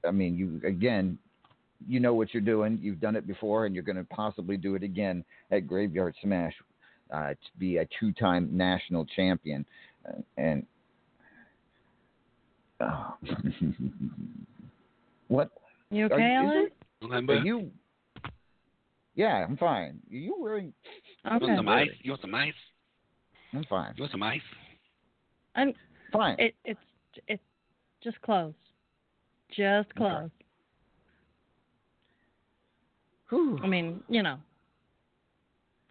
I mean, you again, you know what you're doing. You've done it before, and you're going to possibly do it again at Graveyard Smash uh, to be a two-time national champion. Uh, and what You Are okay, you- is Ellen? Remember? are you? Yeah, I'm fine. Are you wearing? You Okay. want some ice? You want some ice? I'm fine. You want some ice? I'm, Fine. it, it's it's just close. Just close. Whew. I mean, you know,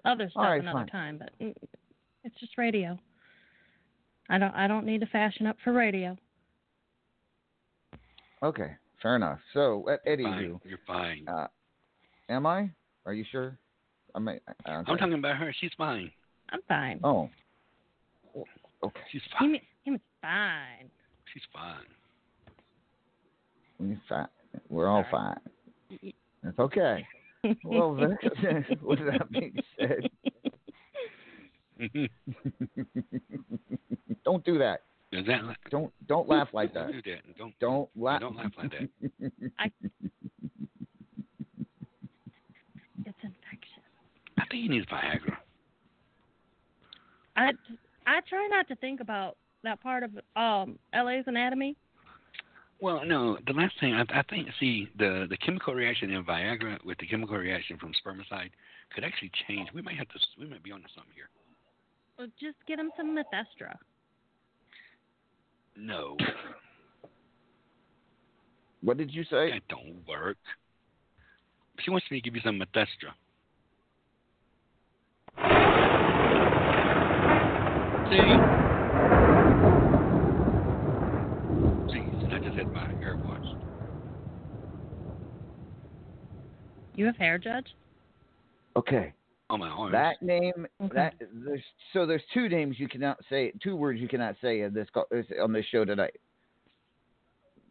other stuff right, another fine. time, but mm, it's just radio. I don't I don't need to fashion up for radio. Okay, fair enough. So, Eddie, Fine. you, You're fine. uh, am I? Are you sure? I may. uh, I'm talking about her. She's fine. I'm fine. Oh. Okay. She's fine. mean, he means fine. She's fine. We're fine. We're all fine. It's okay. Well, Vex, with that being said, don't do that. Is that? Don't don't laugh like that. Don't do that. Don't. Don't laugh. Don't laugh like that. it's infection. I think you need Viagra. I I try not to think about that part of um LA's anatomy. Well, no. The last thing I, I think, see, the the chemical reaction in Viagra with the chemical reaction from spermicide could actually change. We might have to. We might be onto something here. Well, just get him some Methestra. No, What did you say? that don't work. She wants me to give you some Methestra. See? Jeez, I just hit my AirPods. You have hair, Judge? Okay. On my arms. That name, Okay. that there's so there's two names you cannot say, two words you cannot say in this call, on this show tonight.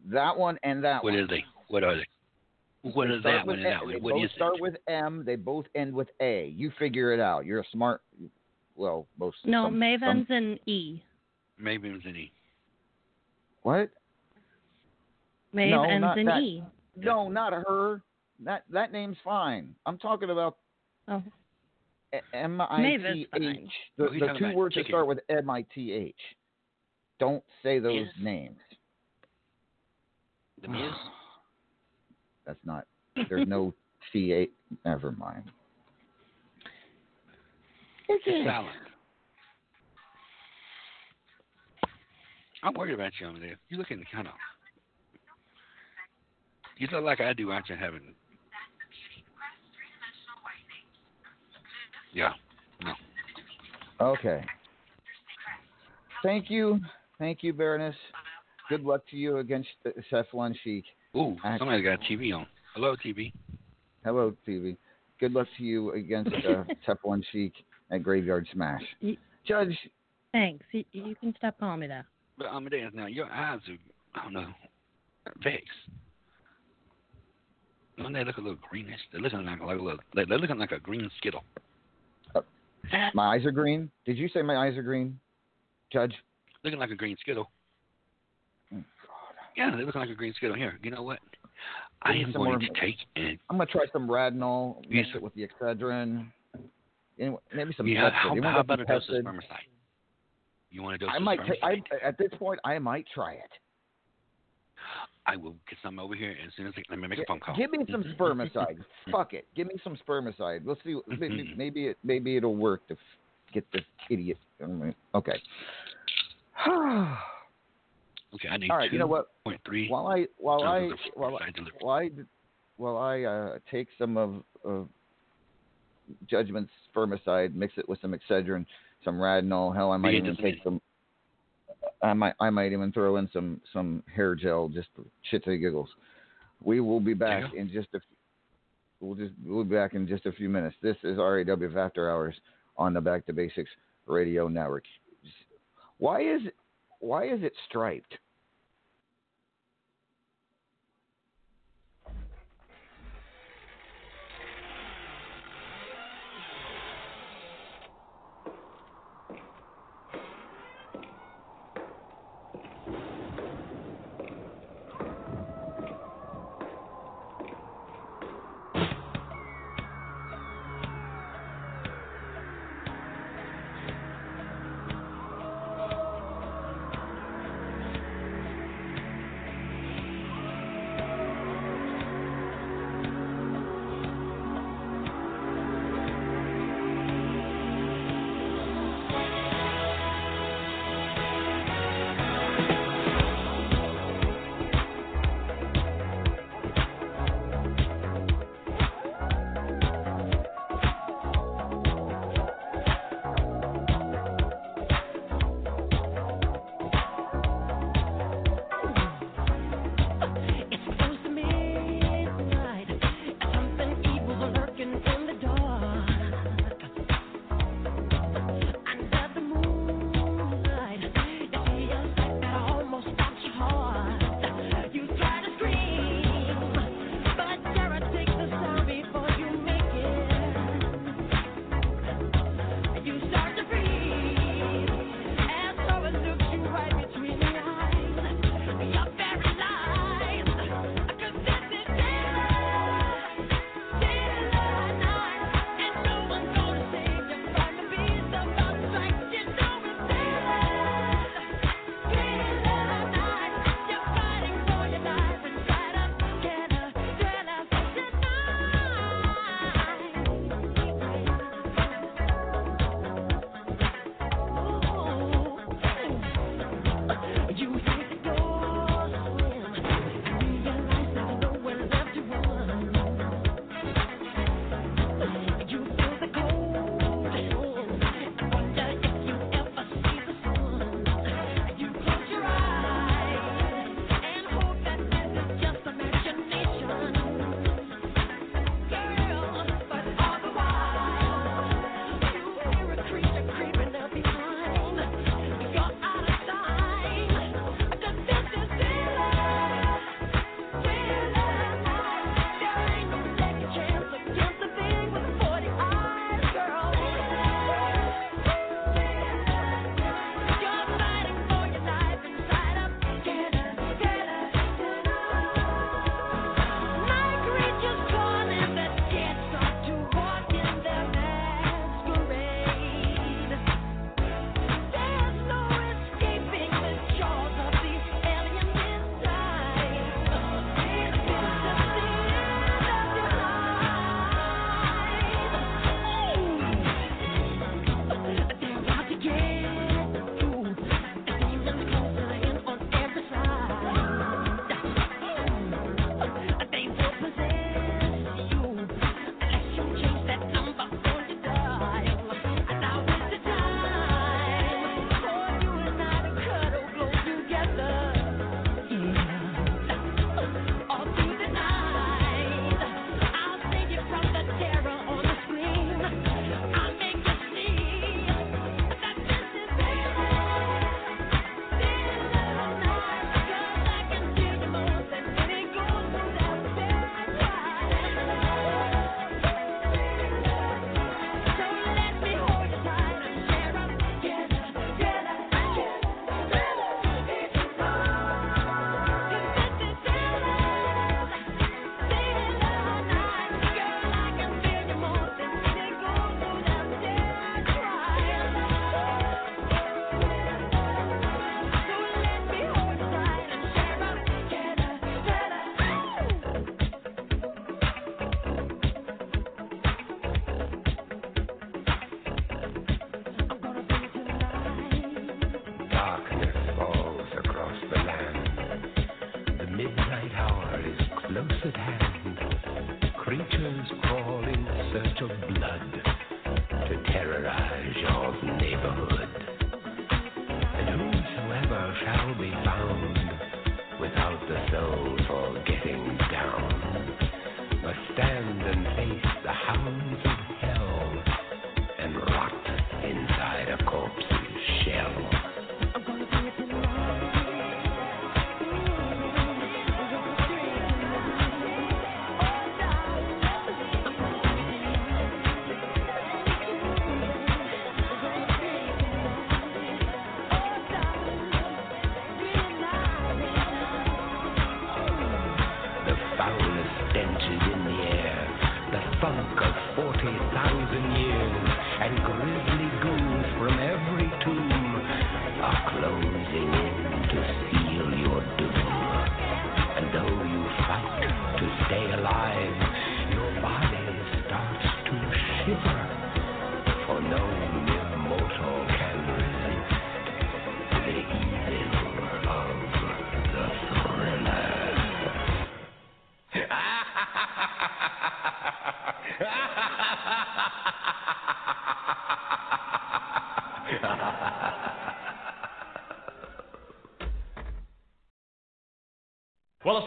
That one and that What one. is they? What are they? What are They is start that one? Is A- that They one? What both is start it? with M. They both end with A. You figure it out. You're a smart. Well, most. No, some- Maeve some- ends in E. Maven's an E. What? Maeve No, ends not in that. E. No, not her. That that name's fine. I'm talking about Oh, M I Maeve is T fine. H. The, the two about words that start with M I T H. Don't say those Yes. names. The Miz? That's not. There's no C A. Never mind. Salad. I'm worried about you over there. You're looking kind of. You look like I do, aren't you, having. Yeah. Okay. Thank you, thank you, Baroness. Good luck to you against the Cephalon Sheik. Ooh, Act- somebody's got a TV on. Hello, TV. Hello, TV. Good luck to you against uh, Cephalon Sheik at Graveyard Smash. Y- Judge, Thanks. You, you can stop calling me that. But I'm Amadeus, now your eyes are, I don't know, fixed. Don't they look a little greenish? They're looking like, like a little, they're they're looking like a green skittle. Eh. my eyes are green. Did you say my eyes are green, Judge? Looking like a green skittle. Oh, Yeah, they're looking like a green skittle. Here, you know what? I am going to take and I'm gonna try some Radnol, mix Yes. it with the Excedrin, and maybe some yeah, how, You how about a dose of spermicide? You want a dose I might. ta- I, at this point, I might try it. I will get some over here as soon as I, let me make a phone call. Give me some spermicide. Fuck it. Give me some spermicide. We'll see. Maybe, maybe it maybe it'll work to f- get this idiot. Okay. All Okay, I need right. You know what? Point three. While I while I while I, while I while I uh, take some of, of Judgment's spermicide, mix it with some Excedrin, some Radinol. Hell, I might even take some. I might I might even throw in some some hair gel just for shits and giggles. We will be back in just a. We'll just we'll be back in just a few minutes. This is RAW After Hours on the Back to Basics Radio Network. Why is why is it striped?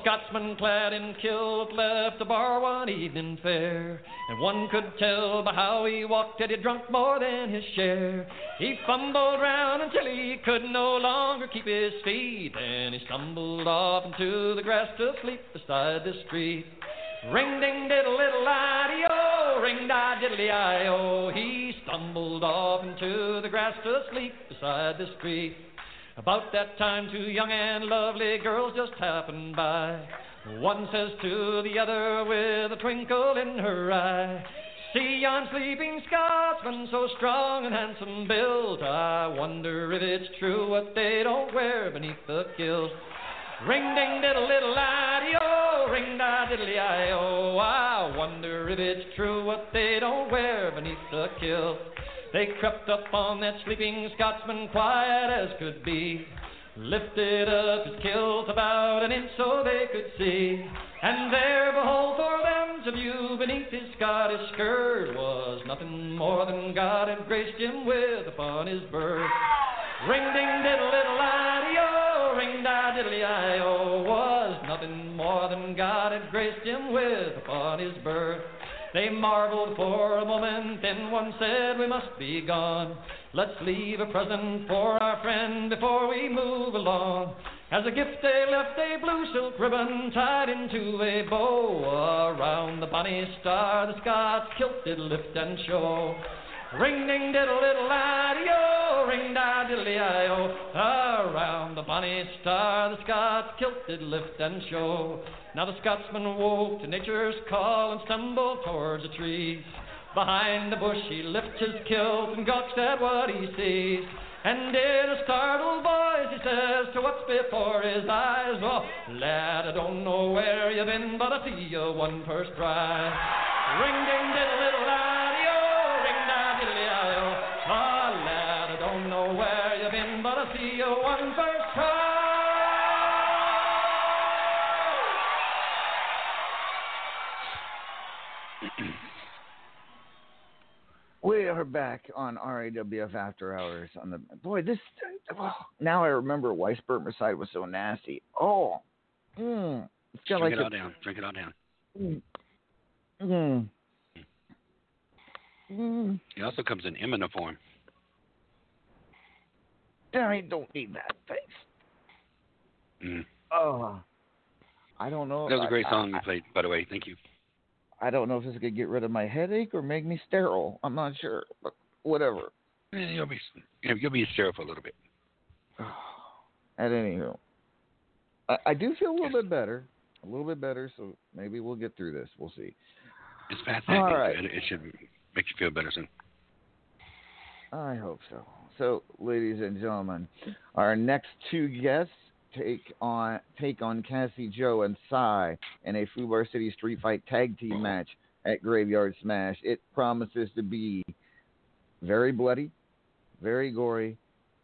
Scotsman clad in kilt left the bar one evening fair, and one could tell by how he walked that he'd drunk more than his share. He fumbled round until he could no longer keep his feet, and he stumbled off into the grass to sleep beside the street. Ring ding diddle little iddy o, ring da diddly i o. He stumbled off into the grass to sleep beside the street. About that time, two young and lovely girls just happened by. One says to the other with a twinkle in her eye, See yon sleeping Scotsman, so strong and handsome built. I wonder if it's true what they don't wear beneath the kilt. Ring ding diddle little iddy o, ring da diddly i o. I wonder if it's true what they don't wear beneath the kilt. They crept up on that sleeping Scotsman quiet as could be. Lifted up his kilt about an inch so they could see. And there, behold, for them to view beneath his Scottish skirt was nothing more than God had graced him with upon his birth. Ring ding diddle little iddy o, ring da diddly i o, was nothing more than God had graced him with upon his birth. They marveled for a moment, then one said, We must be gone. Let's leave a present for our friend before we move along. As a gift they left a blue silk ribbon tied into a bow. Around the bonny star the Scots kilt did lift and show. Ring ding diddle diddle iddy o, ring da diddly i o. Around the bonny star the Scots kilt did lift and show. Now the Scotsman woke to nature's call and stumbled towards the trees. Behind the bush he lifts his kilt and gawks at what he sees. And in a startled voice he says to what's before his eyes, Oh, lad, I don't know where you've been, but I see you one first try. Ring ding diddle diddle iddy o, ring da diddly i o. Ah, lad, I don't know where you've been, but I see you one first are back on RAWF After Hours on the boy. This oh, now I remember why spermicide was so nasty. Oh, mm, it's got Drink like it a, all down. Drink it all down. Mm, mm, mm. It also comes in enema form. I don't need that. Thanks. Mm. Oh, I don't know. That was a great I- song I, you played, by the way. Thank you. I don't know if this is gonna get rid of my headache or make me sterile. I'm not sure, but whatever. Eh, You'll be you'll be sterile for a little bit. At any rate, I, I do feel a little bit better, a little bit better. So maybe we'll get through this. We'll see. It's fast All. It, it should make you feel better soon. I hope so. So, ladies and gentlemen, our next two guests take on take on Cassie Joe and Cy in a Fubar City Street Fight tag team match at Graveyard Smash. It promises to be very bloody, very gory,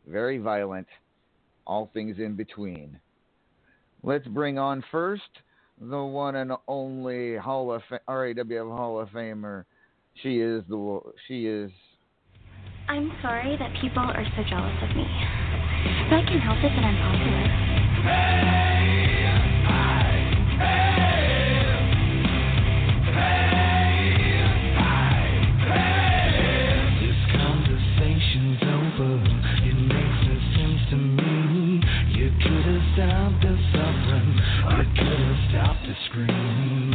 very violent, all things in between. Let's bring on first the one and only Hall of Fa- RAWF Hall of Famer. She is the she is I'm sorry that people are so jealous of me. But I can help it that I'm popular. This conversation's over. It makes no sense to me. You could have stopped the suffering. You could have stopped the screams.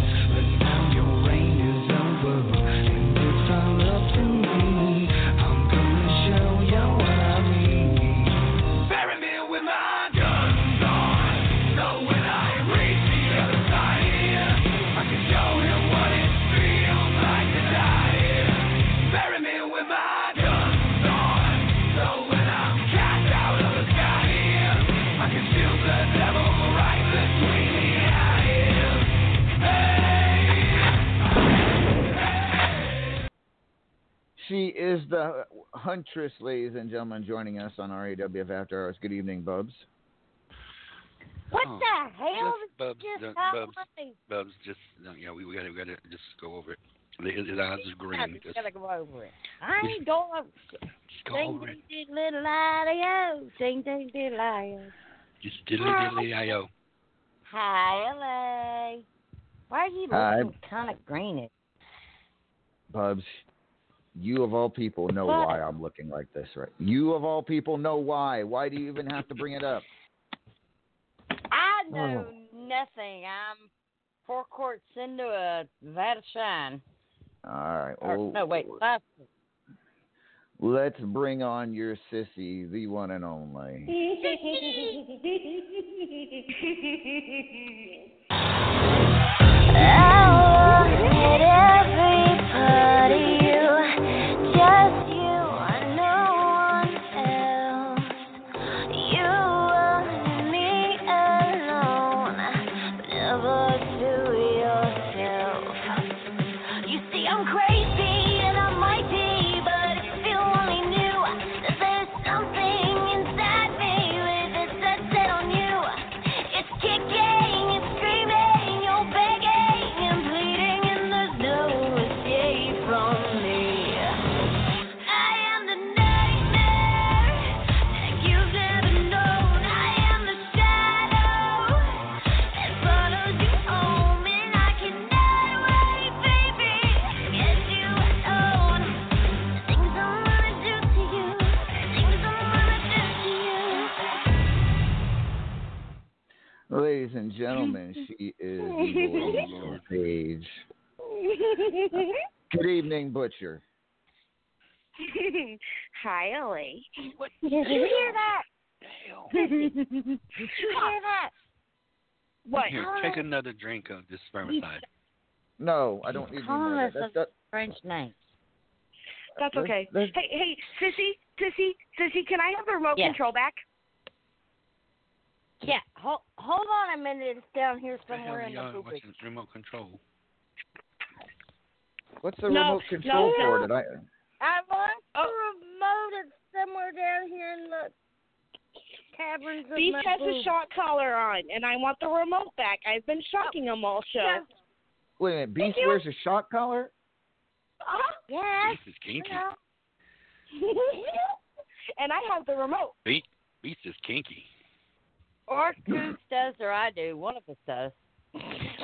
She is the huntress, ladies and gentlemen, joining us on RAWF After Hours. Good evening, Bubs. What Oh, the hell just Bubs, just don't- Bubs, Bubs, just no, yeah, we, we gotta we gotta just go over it. His, his eyes is green. Just, just gotta go over it. I ain't going. just go Sing, over it. ding, ding, little lion. Sing, ding, ding, lion. Just diddly diddly io. Hi, LA. Why are you looking kind of greenish? Bubs, you of all people know What? why I'm looking like this, right? You of all people know why. Why do you even have to bring it up? I know nothing. I'm four quarts into a vat of shine. All right. Or, Well, no, wait, five. Let's bring on your sissy, the one and only. You and gentlemen, she is Evil Paige. Good evening, Butcher. Hi, Ellie. What Did you hear that? hell? Did you hear that? What? Here, take another drink of this spermicide. No, I don't need any more of that. That's, that, French name. That's okay. let's- Hey, hey, sissy, sissy, sissy, can I have the remote Yeah. control back? Yeah, hold, hold on a minute. It's down here What the somewhere in the y'all poopy. watching remote control? what's the No, remote control no, for? no. Did I? I want the Oh. remote. It's somewhere down here in the caverns of Beast my has a shock collar on, and I want the remote back. I've been shocking him all show. Yeah. Wait a minute. Beast you. wears a shock collar. Uh-huh. Yes. Beast is kinky. you know. and I have the remote. Beast, Beast is kinky. Or Coops does, or I do. One of us does.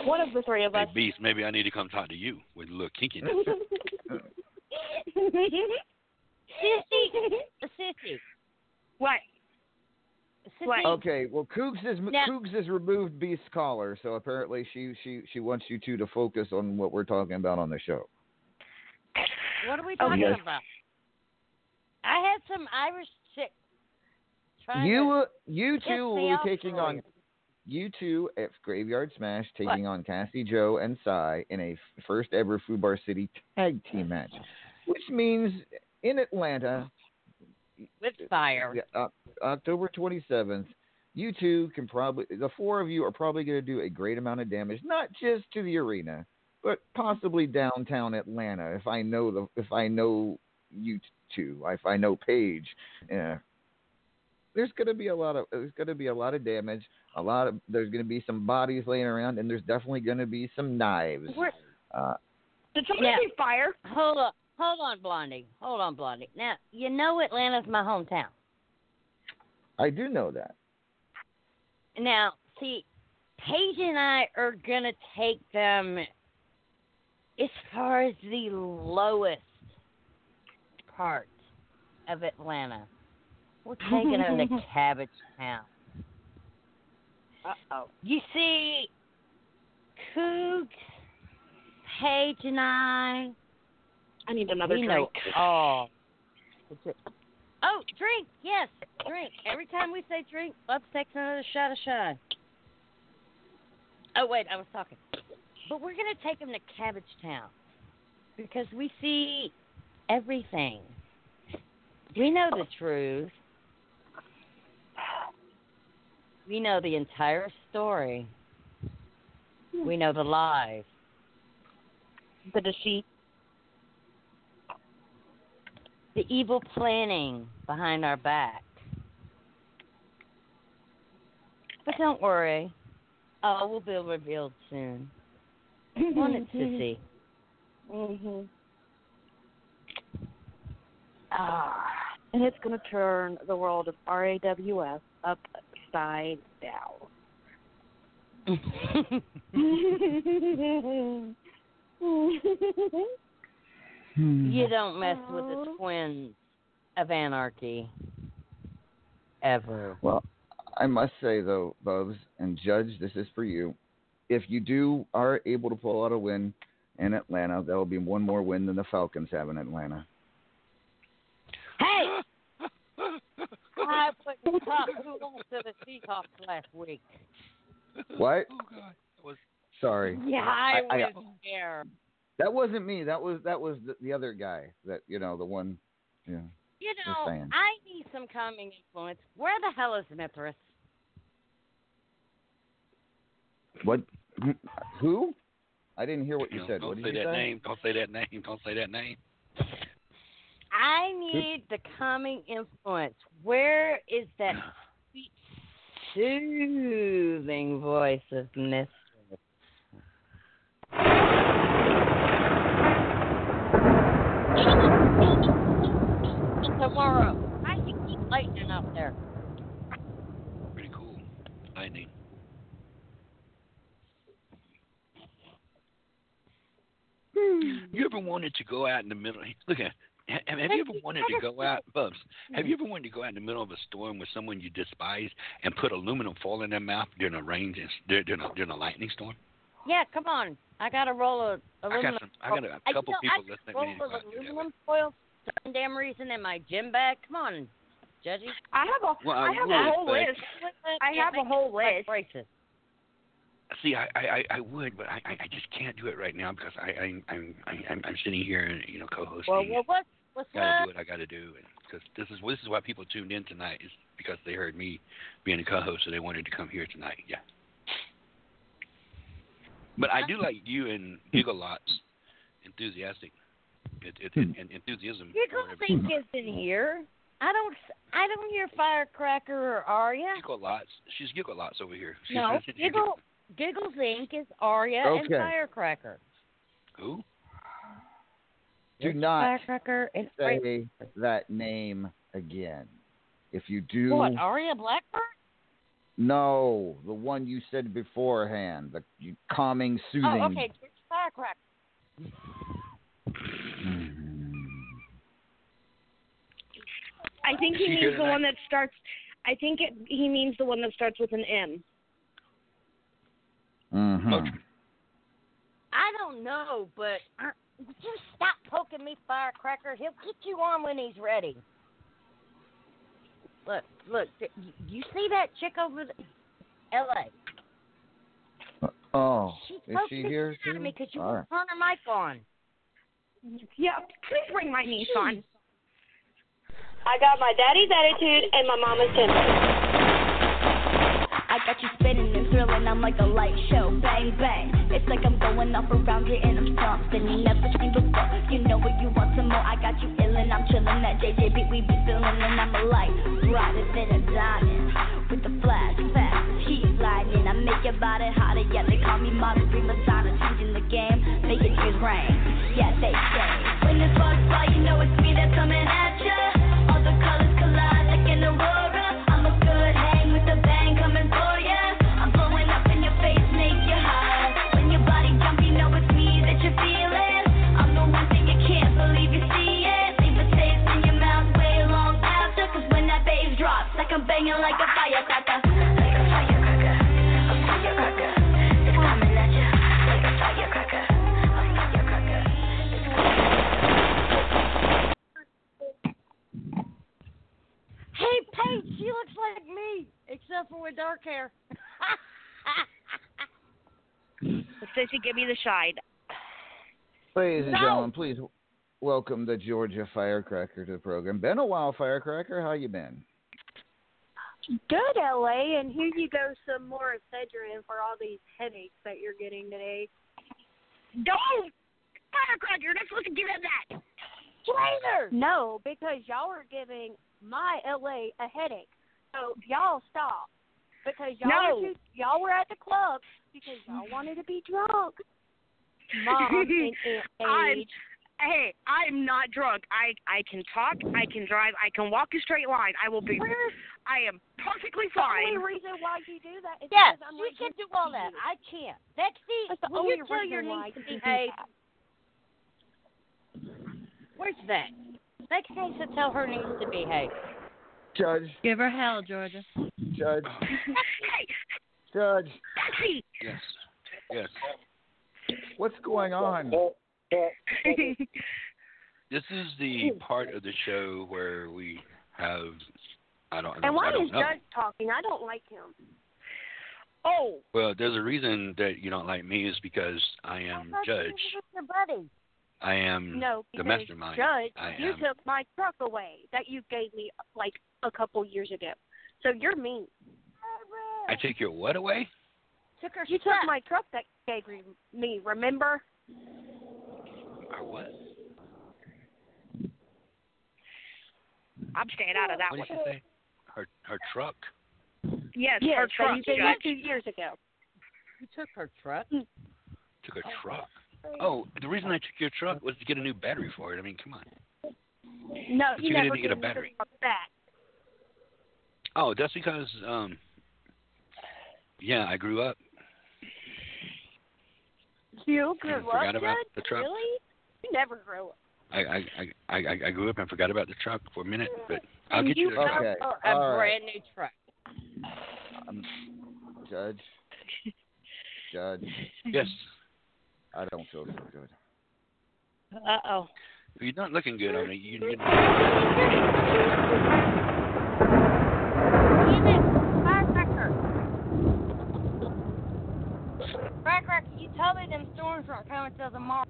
One of the three of Hey, us. Beast, maybe I need to come talk to you with a little kinkiness. Sissy. Sissy. what? Sissy. What? Okay, well, Cougs has Now- Cougs has removed Beast's collar, so apparently she she she wants you two to focus on what we're talking about on the show. What are we Oh, talking yes. about? I had some Irish chick. You you two will be taking on you two at Graveyard Smash taking on Cassie Joe and Cy in a first ever Fubar City tag team match, which means in Atlanta with fire. Uh, October 27th, you two can probably, the four of you are probably going to do a great amount of damage, not just to the arena, but possibly downtown Atlanta. If I know the, if I know you two, if I know Paige, yeah, there's going to be a lot of, there's going to be a lot of damage. A lot of, there's going to be some bodies laying around, and there's definitely going to be some knives. Where- Uh, Did somebody Yeah. say fire? Hold up. hold on, Blondie. Hold on, Blondie. Now you know Atlanta's my hometown. I do know that. Now, see, Paige and I are gonna take them as far as the lowest part of Atlanta. We're taking them to Cabbage Town. Uh oh. You see, Cougs, Paige, and I. I need another drink. know all. Oh, drink. Yes, drink. Every time we say drink, Bubs takes another shot of shine. Oh, wait, I was talking. But we're going to take them to Cabbage Town because we see everything. We know the truth. We know the entire story. We know the lies. The deceit. the evil planning behind our back. But don't worry, all will be revealed soon. Want it, Sissy? Mhm. Ah, and it's going to turn the world of RAWS upside down. Hmm. you don't mess with the twins of anarchy. Ever. Well, I must say though, Bubs and Judge, this is for you. If you do are able to pull out a win in Atlanta, that will be one more win than the Falcons have in Atlanta. Hey! I put top to the Seahawks last week. What? Oh God. That was Sorry. Yeah, I, I- I- was scared. That wasn't me. That was that was the, the other guy. That you know the one. Yeah. You know. I need some calming influence. Where the hell is Mithras? What? Who? I didn't hear what you No, said. don't What say you that say? name. Don't say that name. Don't say that name. I need the calming influence. Where is that sweet, soothing voice of Mithras? Tomorrow. Why you keep lightning up there? Pretty cool. Lightning. Hmm. You ever wanted to go out in the middle? Look at. Have, have you ever wanted to go out, Bubs? Have you mm-hmm. ever wanted to go out in the middle of a storm with someone you despise and put aluminum foil in their mouth during a rain, during during a, during a lightning storm? Yeah, come on. I got a roll of aluminum. I aluminum. got some. I got a couple you know, people I listening. got We a need to roll of out and do that aluminum foil, some damn reason in my gym bag. Come on, Judgy. I have a Well, I I have would, a whole but- list. I have a whole list. braces. See, I, I, I- I would, but I, I I just can't do it right now because I, I, I'm, I- I'm, I'm sitting here, and you know, co-hosting. Well, well, what, what's gotta up? do what I gotta do, and because this is this is why people tuned in tonight is because they heard me being a co-host, so they wanted to come here tonight. Yeah. But I do like you and hmm. Giggle lots, enthusiastic, it, it, it, and enthusiasm. or Giggle whatever. think is in here. I don't. I don't hear Firecracker or Arya. Giggle lots. She's Giggle lots over here. She's, No, she's- Giggle. Giggles Inc. is Arya and Firecracker. Who? Do It's not Firecracker and Arya. say that name again. If you do, What? Arya Blackbird? no, the one you said beforehand, the calming, soothing. Oh, okay. It's Firecracker. I think he Did you hear means the one that starts. I think it, he means the one that starts with an M. Mhm. Okay. I don't know, but uh, would you stop poking me, Firecracker? He'll get you on when he's ready. Look, look. th- You see that chick over the L.A.? Uh, oh, She's is poking she the here shit out of too? me because you All won't turn her mic on. Yeah, please bring my niece on. I got my daddy's attitude and my mama's temper. I got you spinning and thrilling, I'm like a light show, bang bang. It's like I'm going off around here and I'm something you never seen before. You know what you want some more? I got you illin', I'm chillin'. That JJ beat we be feelin', and I'm a light brighter than a diamond with the flash fast as heat lightning. I make your body hotter, yeah they call me Molly Prima Donna, changing the game, make it rain. Yeah they say, When the sparks fly, you know it's me that's coming at ya. Dark hair. Sissy, give me the shine. Ladies and No. gentlemen, please welcome the Georgia Firecracker to the program. Been a while, Firecracker. How you been? Good, LA, and here you go some more Excedrin for all these headaches that you're getting today. Don't! Firecracker, you're not supposed to give him that. Traitor! No, because y'all are giving my LA a headache. So y'all stop. Because y'all No. were too, y'all were at the club because y'all wanted to be drunk. Mom and Aunt I'm- Hey, I'm not drunk. I I can talk. I can drive. I can walk a straight line. I will be. Where's I am perfectly fine. the only reason why you do that is Yes, because I'm you can this do all that. I can't. Lexi, That's the will only you tell your reason why niece to you do behave? that. Where's that? Lexi needs to tell her niece to behave. Judge, Give her hell, Georgia. Judge, Judge. Yes. Yes. What's going on? This is the part of the show where we have. I don't. I And don't, why I don't is know. Judge talking? I don't like him. oh, Well, there's a reason that you don't like me is because I am I thought you judge. your buddy. I am No, the because mastermind. Judge, I you am. took my truck away that you gave me like a couple years ago. So you're mean. I take your what away? Took her You took my truck that gave re- me. Remember? Or what? I'm staying out of that What one. did she say? Her her truck. Yes, yes, her that truck, you gave me two years ago. You took her truck. Mm. Took her truck. Oh, the reason I took your truck was to get a new battery for it. I mean, come on. No, But you, you never didn't get a gave me the battery. truck back. Oh, that's because um. Yeah, I grew up. You grew up, forgot about Judge? the truck. Really? You never grew up. I, I I I I grew up and forgot about the truck for a minute, but I'll get you. you the truck. Okay, got her a all right. brand new truck. Um, Judge, Judge, Yes, I don't feel so good. Uh oh. you're not looking good on it. You, you, You me them weren't coming till tomorrow.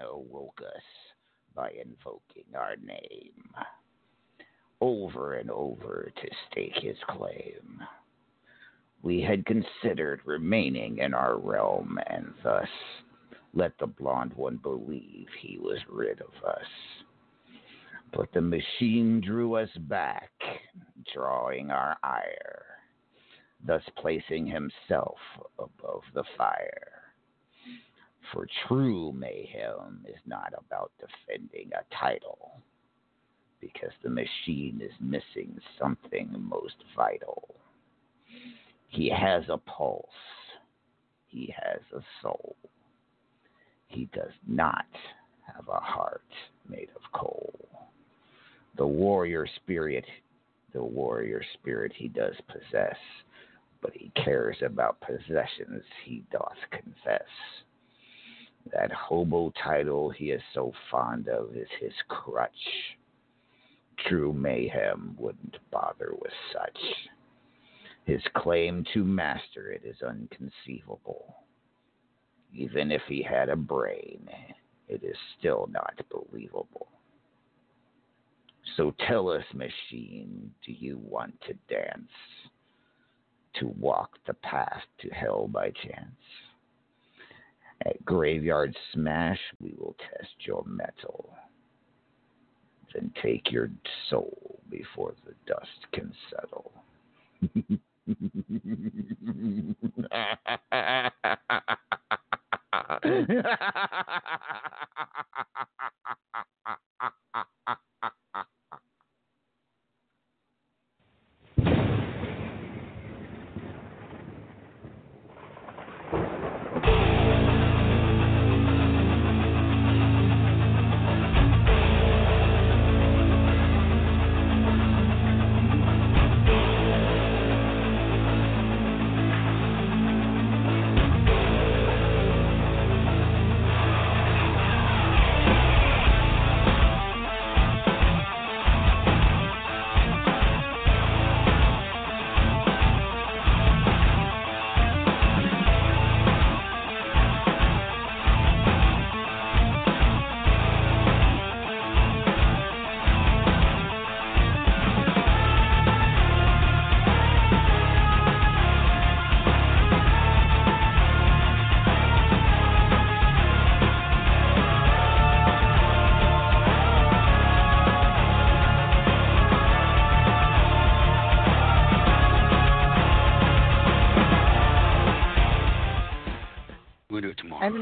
Awoke us by invoking our name over and over to stake his claim. We had considered remaining in our realm and thus let the blond one believe he was rid of us. But the machine drew us back, drawing our ire. thus placing himself above the fire. For true mayhem is not about defending a title, because the machine is missing something most vital. He has a pulse, he has a soul. He does not have a heart made of coal. The warrior spirit, the warrior spirit he does possess, but he cares about possessions he doth confess. That hobo title he is so fond of is his crutch. True mayhem wouldn't bother with such. His claim to master it is unconceivable. Even if he had a brain, it is still not believable. So tell us, machine, do you want to dance? To walk the path to hell by chance? At Graveyard Smash, we will test your metal. Then take your soul before the dust can settle.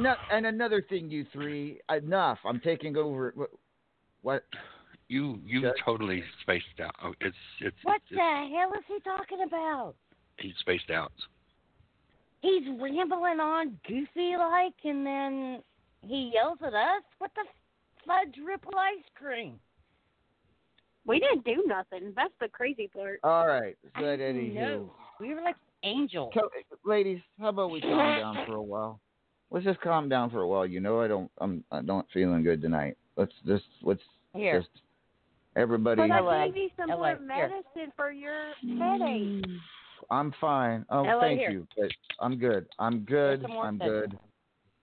do it tomorrow. And, another thing, you three, enough. I'm taking over. What? what? You you Judge? totally spaced out. Oh, it's it's What it's, the hell is he talking about? he's spaced out. He's rambling on goofy like, and then he yells at us. What the fudge ripple ice cream? We didn't do nothing. That's the crazy part. All right. So I at any know. We were like angels. Tell, ladies, how about we calm down for a while? Let's just calm down for a while. You know, I don't, I'm, I don't feeling good tonight. Let's just, let's Here. just, everybody. But I LA. gave you some LA, more here. medicine for your headache. I'm fine. Oh, LA, thank here. you. But I'm good. I'm good. I'm medicine. good.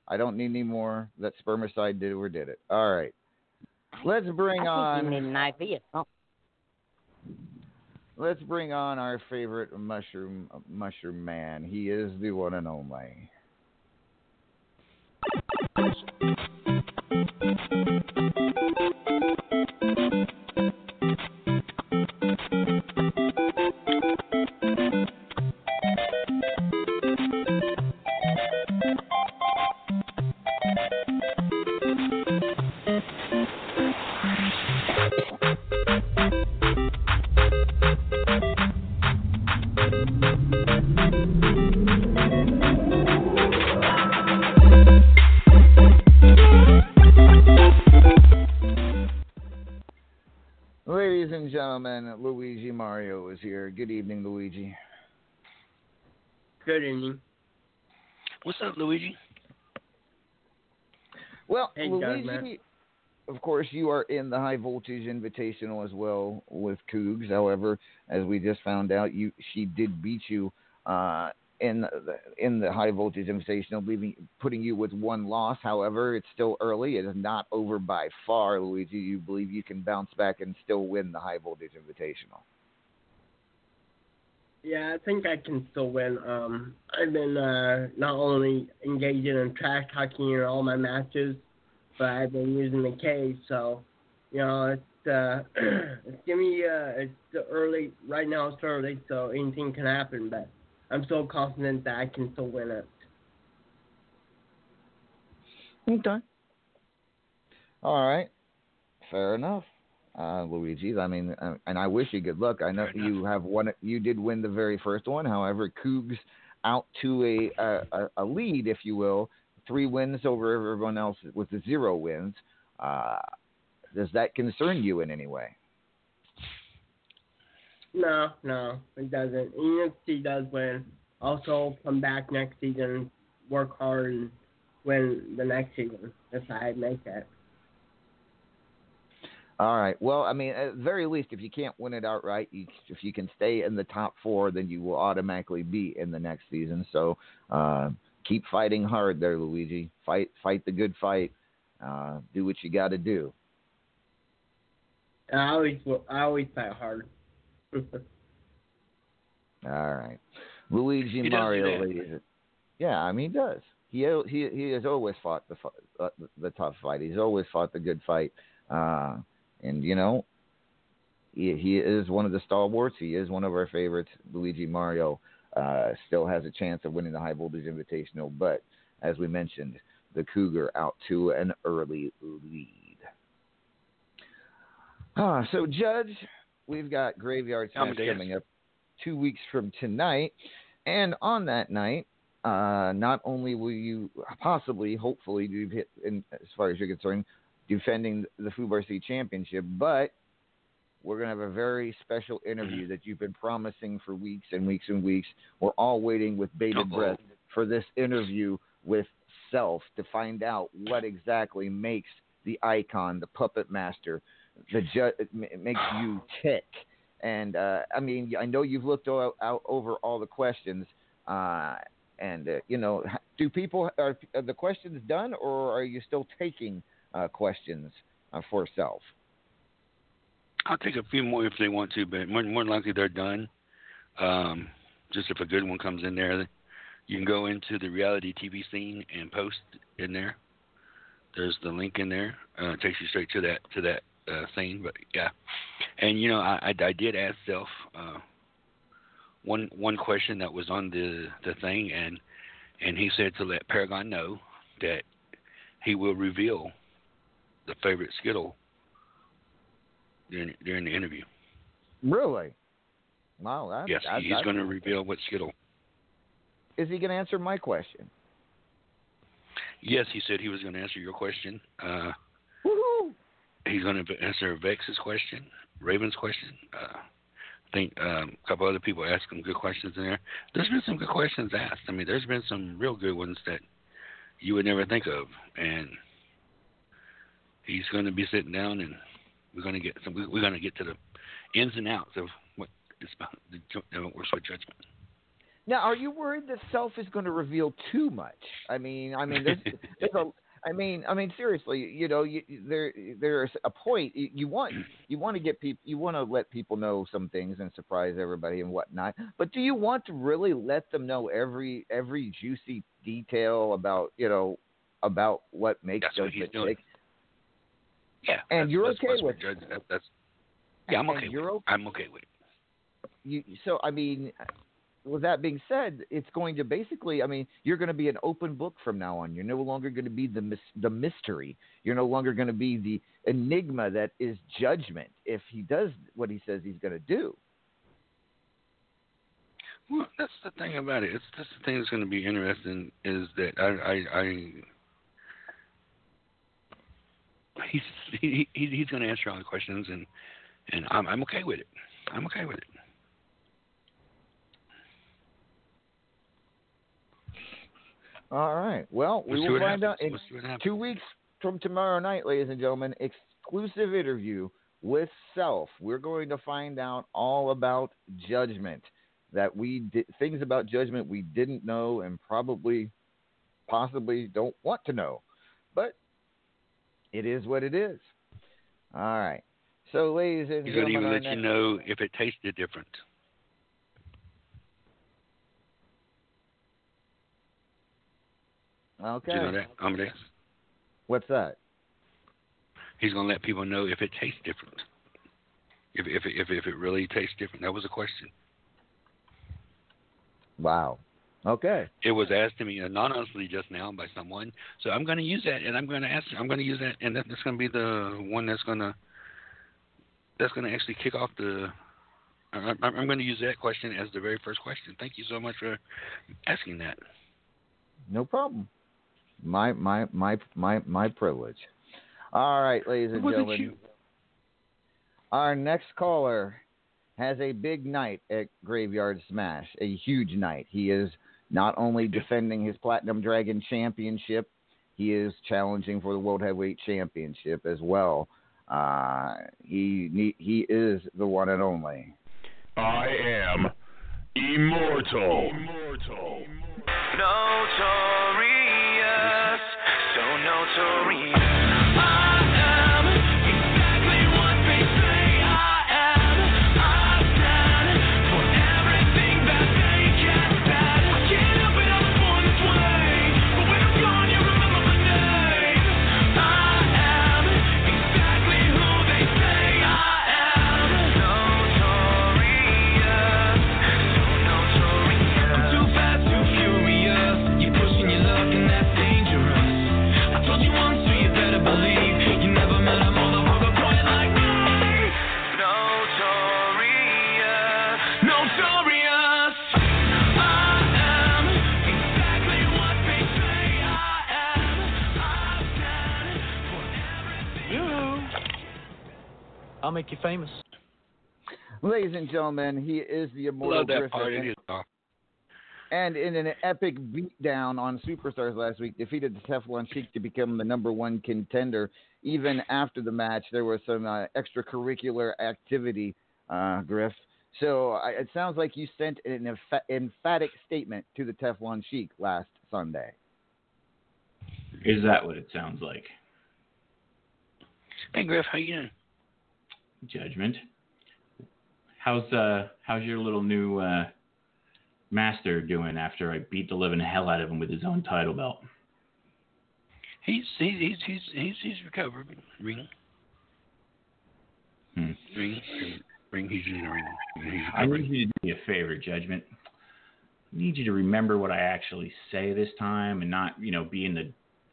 I don't need any more. That spermicide did or did it. All right. Let's bring I think on. you need an IV or something. Let's bring on our favorite mushroom mushroom man. He is the one and only. Luigi Mario is here. Good evening, Luigi. Good evening. What's up, Luigi? Well, Hey, Luigi, Doug, of course, you are in the high voltage invitational as well with Cougs. However, as we just found out, you she did beat you uh, in the in the high voltage invitational, leaving putting you with one loss. However, it's still early. It is not over by far, Luigi. You believe you can bounce back and still win the high voltage invitational. Yeah, I think I can still win. Um, I've been uh, not only engaging in trash talking in all my matches, but I've been using the K. So, you know, it's uh, it's give me uh, it's early right now. It's early, so anything can happen. But I'm so confident that I can still win it. Okay. All right. Fair enough. Uh, Luigi. I mean, uh, and I wish you good luck. I know you have one. You did win the very first one. However, Cougs out to a, a a lead, if you will, three wins over everyone else with the zero wins. Uh, does that concern you in any way? No, no, it doesn't. Even if he does win, also come back next season, work hard, and win the next season if I make it. All right. Well, I mean, at the very least, if you can't win it outright, you, if you can stay in the top four, then you will automatically be in the next season. So uh, keep fighting hard there, Luigi. Fight, fight the good fight. Uh, do what you got to do. I always, I always fight hard. All right, Luigi He Mario, ladies. Yeah, I mean he does. He he he has always fought the uh, the tough fight. He's always fought the good fight. Uh, and you know, he he is one of the stalwarts. He is one of our favorites. Luigi Mario uh, still has a chance of winning the high voltage invitational, but as we mentioned, the Cougar out to an early lead. Ah, so Judge, we've got Graveyard Smash coming up two weeks from tonight, and on that night, uh, not only will you possibly, hopefully, do hit, in, as far as you're concerned, defending the Fubar City Championship, but we're going to have a very special interview that you've been promising for weeks and weeks and weeks. We're all waiting with bated breath for this interview with Self to find out what exactly makes the icon, the puppet master, the ju- it ma- it makes you tick. And uh, I mean, I know you've looked out, out over all the questions, uh, and uh, you know, do people are, are the questions done, or are you still taking uh, questions uh, for Self? I'll take a few more if they want to, but more, more likely they're done. Um, just if a good one comes in there, you can go into the reality TV scene and post in there. There's the link in there. Uh, it takes you straight to that to that uh, scene. But yeah, and you know I, I, I did ask Self uh, one one question that was on the the thing, and and he said to let Paragon know that he will reveal the favorite Skittle during during the interview. Really? Wow. That, Yes, that, he's going to reveal what Skittle. Is he going to answer my question? Yes, he said he was going to answer your question. Uh, Woohoo! he's going to answer Vex's question, Raven's question. Uh, I think um, a couple other people asked him good questions in there. There's been some good questions asked. I mean, there's been some real good ones that you would never think of, and he's going to be sitting down, and we're going to get some. We're going to get to the ins and outs of what is about the works with judgment. Now, are you worried that Self is going to reveal too much? I mean, I mean, there's, there's a, I mean, I mean, seriously, you know, you, there, there's a point you, you want, you want to get people, you want to let people know some things and surprise everybody and whatnot. But do you want to really let them know every, every juicy detail about, you know, about what makes That's Judgment. Yeah, And you're okay with judge, that, that's yeah, I'm okay. With you're it. okay- I'm okay with it. you so I mean with that being said, it's going to basically I mean, you're going to be an open book from now on. You're no longer going to be the mys- the mystery. You're no longer going to be the enigma that is judgment if he does what he says he's going to do. Well, that's the thing about it. It's that's the thing that's going to be interesting is that I I, I he's he, he he's going to answer all the questions and and I'm I'm okay with it. I'm okay with it. All right. Well, we We'll will what find out in We'll see what happens. two weeks from tomorrow night, ladies and gentlemen. Exclusive interview with Self. We're going to find out all about judgment that we di- things about judgment we didn't know and probably, possibly don't want to know, but it is what it is. All right. So, ladies and He's going to gentlemen, even let you know if it tasted different. Okay. You know that, Amadeus? What's that? He's going to let people know if it tastes different. If if if if it really tastes different. That was a question. Wow. Okay. It was asked to me anonymously just now by someone, so I'm going to use that, and I'm going to ask. I'm going to use that, and that's going to be the one that's going to that's going to actually kick off the. I'm, I'm going to use that question as the very first question. Thank you so much for asking that. No problem. My my my my my privilege. All right, ladies and gentlemen. you? Our next caller has a big night at Graveyard Smash, a huge night. He is not only defending his Platinum Dragon Championship, he is challenging for the World Heavyweight Championship as well. Uh, he he is the one and only. I am immortal. Notorious, so notorious. I'll make you famous. Ladies and gentlemen, he is the immortal Love that Griffin. part. It is awesome. And in an epic beatdown on Superstars last week, defeated the Teflon Sheik to become the number one contender. Even after the match, there was some uh, extracurricular activity, uh, Griff. So I, it sounds like you sent an emph- emphatic statement to the Teflon Sheik last Sunday. Is that what it sounds like? Hey Griff, how you doing? Judgment. How's uh how's your little new uh master doing after I beat the living hell out of him with his own title belt? He's he's he's he's he's, he's recovered. Ring, Hmm. ring, ring. He's in the ring. He's I need you to do me a favor, Judgment. I need you to remember what I actually say this time and not, you know, be in the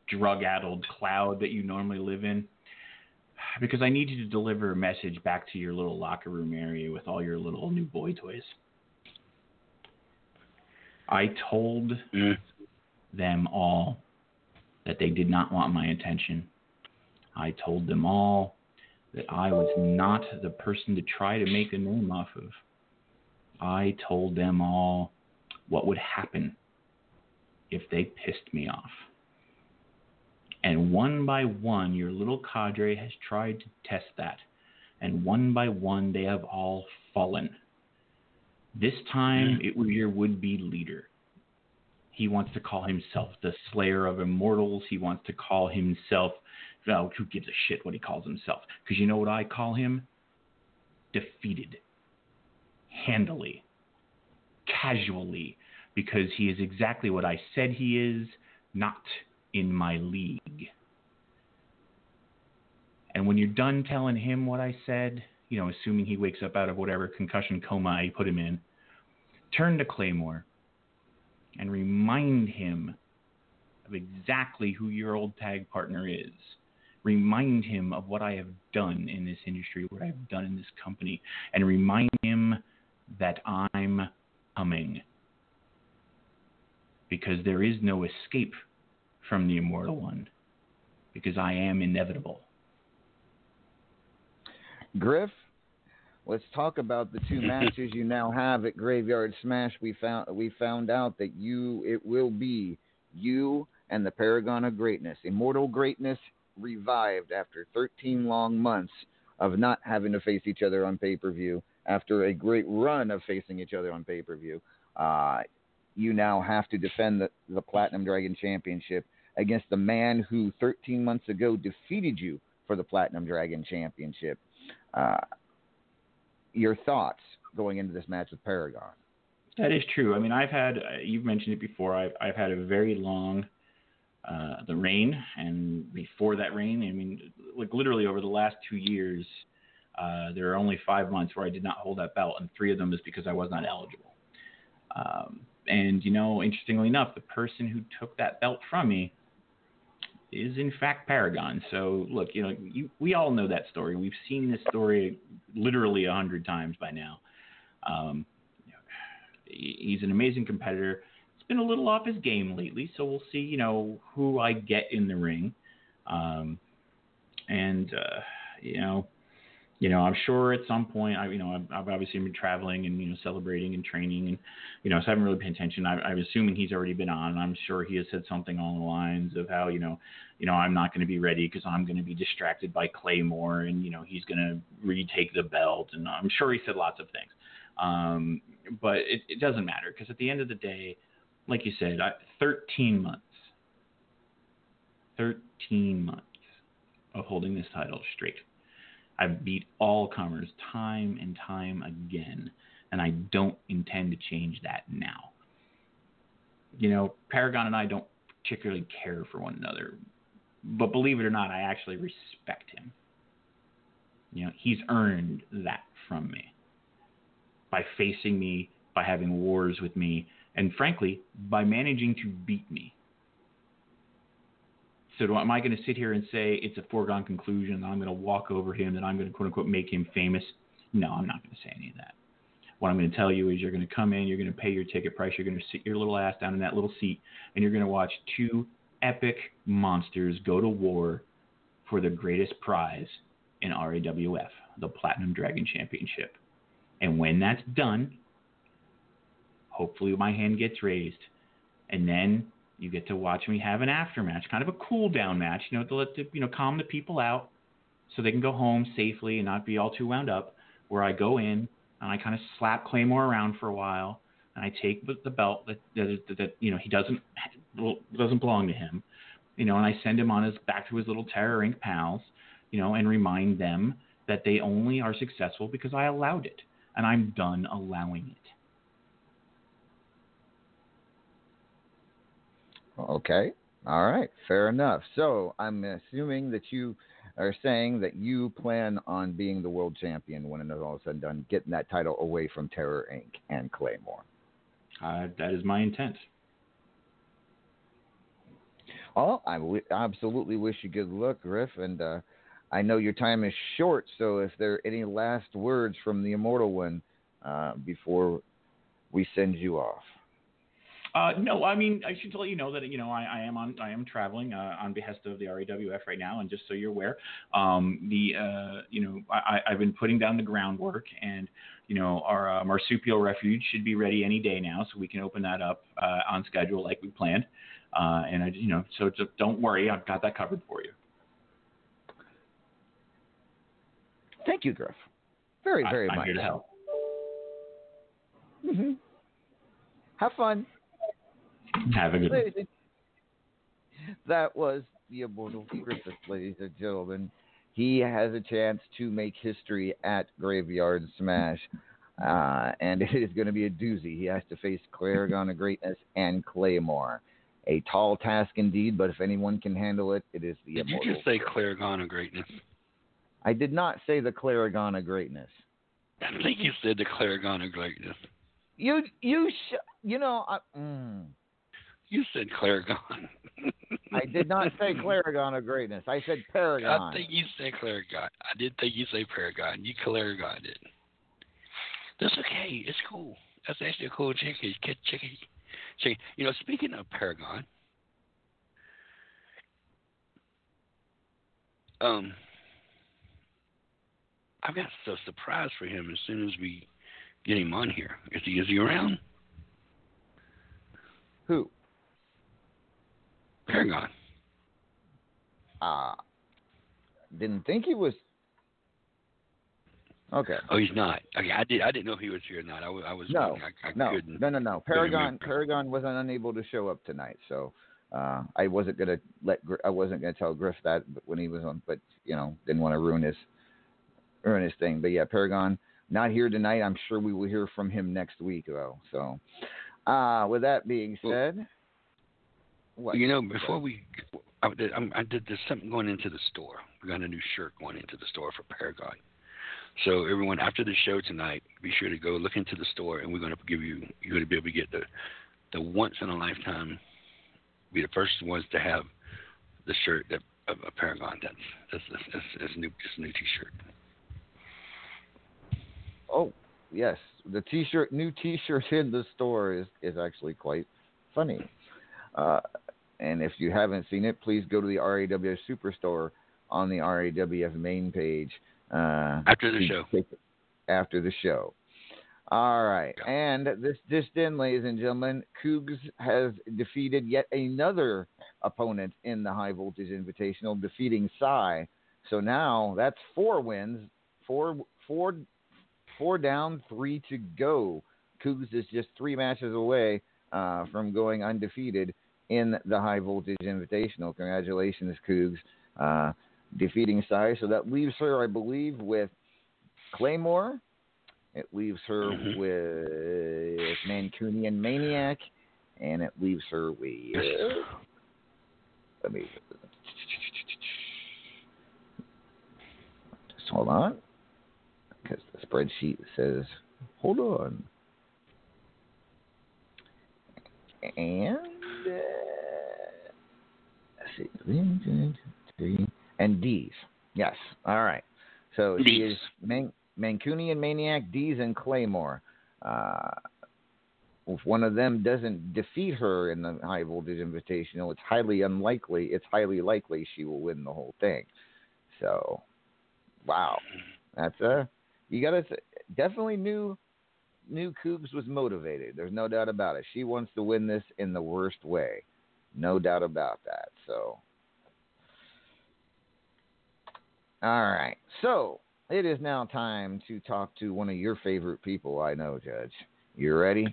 drug addled cloud that you normally live in. Because I need you to deliver a message back to your little locker room area with all your little new boy toys. I told mm. them all that they did not want my attention. I told them all that I was not the person to try to make a name off of. I told them all what would happen if they pissed me off. And one by one, your little cadre has tried to test that. And one by one, they have all fallen. This time, hmm. it was your would be leader. He wants to call himself the Slayer of Immortals. He wants to call himself, well, who gives a shit what he calls himself? Because you know what I call him? Defeated. Handily. Casually. Because he is exactly what I said he is, not in my league. And when you're done telling him what I said, you know, assuming he wakes up out of whatever concussion coma I put him in, turn to Claymore and remind him of exactly who your old tag partner is. Remind him of what I have done in this industry, what I have done in this company, and remind him that I'm coming. Because there is no escape from the immortal one, because I am inevitable. Griff, let's talk about the two matches you now have at Graveyard Smash. We found we found out that you it will be you and the Paragon of Greatness, Immortal Greatness revived after 13 long months of not having to face each other on pay per view. After a great run of facing each other on pay per view, uh, you now have to defend the, the Platinum Dragon Championship against the man who 13 months ago defeated you for the Platinum Dragon Championship. Uh, your thoughts going into this match with Paragon? That is true. I mean, I've had you've mentioned it before. I've I've had a very long uh, the reign, and before that reign, I mean, like literally over the last two years, uh, there are only five months where I did not hold that belt, and three of them is because I was not eligible. Um, And you know, interestingly enough, the person who took that belt from me is in fact Paragon. So look, you know, you, we all know that story. We've seen this story literally a hundred times by now. Um, he- he's an amazing competitor. He's been a little off his game lately, so we'll see. You know who I get in the ring, um, and uh, you know, you know, I'm sure at some point, I, you know, I've, I've obviously been traveling and you know celebrating and training, and you know, so I haven't really paid attention. I, I'm assuming he's already been on. and I'm sure he has said something along the lines of how you know, you know, I'm not going to be ready because I'm going to be distracted by Claymore, and you know, he's going to retake the belt, and I'm sure he said lots of things. Um, but it, it doesn't matter because at the end of the day, like you said, I, 13 months, 13 months of holding this title straight. I've beat all comers time and time again, and I don't intend to change that now. You know, Paragon and I don't particularly care for one another, but believe it or not, I actually respect him. You know, he's earned that from me by facing me, by having wars with me, and frankly, by managing to beat me. So, do, am I going to sit here and say it's a foregone conclusion that I'm going to walk over him, that I'm going to quote unquote make him famous? No, I'm not going to say any of that. What I'm going to tell you is you're going to come in, you're going to pay your ticket price, you're going to sit your little ass down in that little seat, and you're going to watch two epic monsters go to war for the greatest prize in RAWF, the Platinum Dragon Championship. And when that's done, hopefully my hand gets raised. And then you get to watch me have an after match, kind of a cool down match, you know, to let the, you know, calm the people out so they can go home safely and not be all too wound up. Where I go in and I kind of slap Claymore around for a while, and I take the, the belt that, that that that you know he doesn't doesn't belong to him, you know, and I send him on his back to his little Terror Inc. pals, you know, and remind them that they only are successful because I allowed it, and I'm done allowing it. Okay. All right. Fair enough. So I'm assuming that you are saying that you plan on being the world champion when it is all said and done, getting that title away from Terror Inc. and Claymore. Uh, that is my intent. Well, I w- absolutely wish you good luck, Griff, and uh, I know your time is short. So if there are any last words from the Immortal One uh, before we send you off. Uh, no, I mean I should let you know that you know I, I am on I am traveling uh, on behest of the RAWF right now, and just so you're aware, um, the uh, you know I, I've been putting down the groundwork, and you know our uh, marsupial refuge should be ready any day now, so we can open that up uh, on schedule like we planned, uh, and I you know so just don't worry, I've got that covered for you. Thank you, Griff. Very, I- very I'm much. here to help. hmm Have fun. Have a good one. That was the immortal Griffith, ladies and gentlemen. He has a chance to make history at Graveyard Smash. Uh, and it is going to be a doozy. He has to face Claragon of Greatness and Claymore. A tall task indeed, but if anyone can handle it, it is the Did you just say Claragon of greatness? I did not say the Claragon of Greatness. I think you said the Claragon of greatness. You, you, sh- you know, I, mm, You said Claragon. I did not say Claragon of Greatness. I said Paragon. I think you said Claragon. I did think you say Paragon. You Claragon it. That's okay. It's cool. That's actually a cool chicken. Chicken. Chicken. chicken. You know, speaking of Paragon, um, I've got a surprise for him as soon as we get him on here. Is he is he around? Who? Paragon. Uh, didn't think he was. Okay. Oh, he's not. Okay, I did. I didn't know if he was here or not. I, I was. No, I, I no, couldn't. no, no, no. Paragon. Paragon wasn't unable to show up tonight, so uh, I wasn't gonna let. I wasn't gonna tell Griff that when he was on, but you know, didn't want to ruin his ruin his thing. But yeah, Paragon not here tonight. I'm sure we will hear from him next week, though. So, uh, with that being said, what? You know, before we, I did, I'm, did. There's something going into the store. We got a new shirt going into the store for Paragon. So everyone, after the show tonight, be sure to go look into the store, and we're going to give you. You're going to be able to get the the once in a lifetime be the first ones to have the shirt that of a Paragon. That's that's that's, that's, new just a new T-shirt. Oh yes, the T-shirt, new T-shirt in the store is is actually quite funny. Uh, and if you haven't seen it, please go to the RAWF Superstore on the RAWF main page. Uh, After the show. After the show. All right. And this just in, ladies and gentlemen, Cougs has defeated yet another opponent in the High Voltage Invitational, defeating Psy. So now that's four wins, four, four, four down, three to go. Cougs is just three matches away uh, from going undefeated in the High Voltage Invitational. Congratulations, Cougs, uh, defeating Psy. So that leaves her, I believe, with Claymore. It leaves her Mhm. with Mancunian Maniac, and it leaves her with. Let me just hold on, because the spreadsheet says, "Hold on." And let's see, one, two, three, and D's. Yes. All right. So she Dees. is Man- Mancunian Maniac, D's, and Claymore. Uh, if one of them doesn't defeat her in the high voltage invitational, it's highly unlikely. It's highly likely she will win the whole thing. So, wow, that's a you got to definitely knew knew Cougs was motivated. There's no doubt about it. She wants to win this in the worst way, no doubt about that. So, all right, so it is now time to talk to one of your favorite people. I know, Judge. You ready?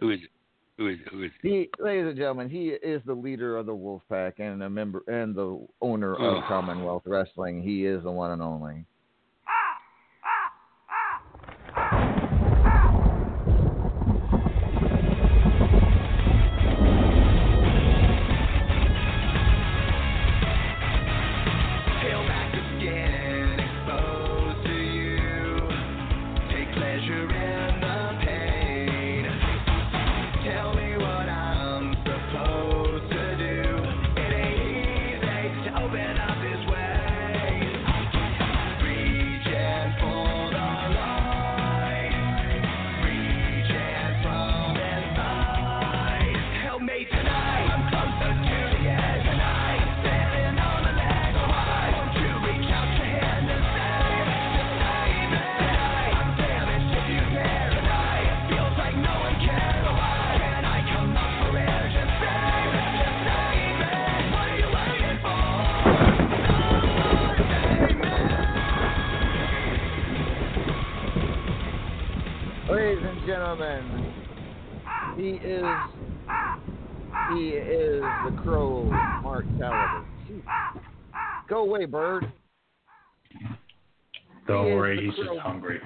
Who is it? Who is who is? He, ladies and gentlemen, he is the leader of the Wolfpack and a member and the owner of. Commonwealth Wrestling. He is the one and only. Just crow. hungry.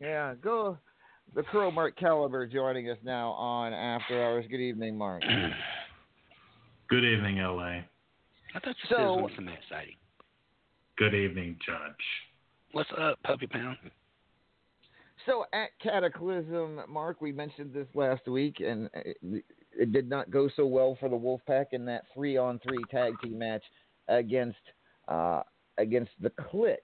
Yeah, go. The crow, Mark Caliber, joining us now on After Hours. Good evening, Mark. Good evening, LA. I thought you So- said it was something exciting. Good evening, Judge. What's up, Puppy Pound? So at Cataclysm, Mark, we mentioned this last week, and it, it did not go so well for the Wolfpack in that three-on-three tag team match against uh, against the Click.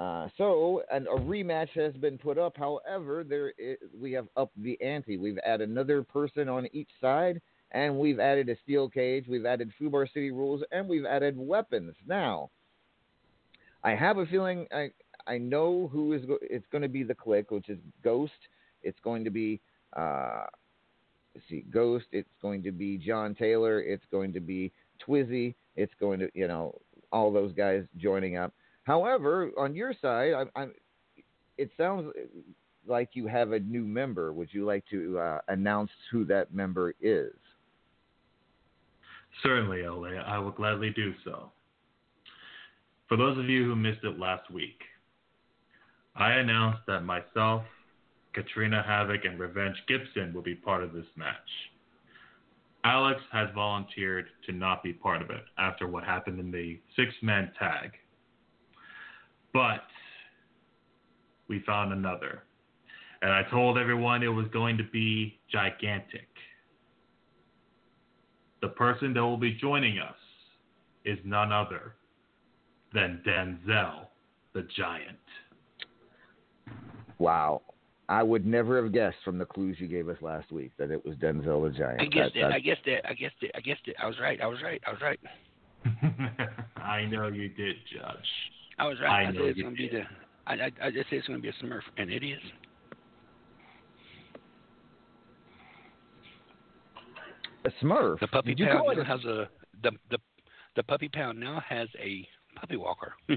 Uh, so, and a rematch has been put up. However, there we have upped the ante. We've added another person on each side, and we've added a steel cage. We've added Fubar City rules, and we've added weapons. Now, I have a feeling I I know who is go- it's going to be the click, which is Ghost. It's going to be uh, see, Ghost. It's going to be John Taylor. It's going to be Twizzy. It's going to you know all those guys joining up. However, on your side, I'm, I'm it sounds like you have a new member. Would you like to uh, announce who that member is? Certainly, LA. I will gladly do so. For those of you who missed it last week, I announced that myself, Katrina Havoc, and Revenge Gibson will be part of this match. Alex has volunteered to not be part of it after what happened in the six man tag. But we found another. And I told everyone it was going to be gigantic. the person that will be joining us is none other than Denzel the Giant. Wow. I would never have guessed from the clues you gave us last week that it was Denzel the Giant. I guessed That- it. I guessed it. I guessed it. I guessed it. I was right. I was right. I was right. I know you did, Judge. I was right. I, know said it's gonna be the. I, I I just said it's gonna be a Smurf, and it is. A Smurf. The puppy Did pound now a- has a the the the puppy pound now has a puppy walker.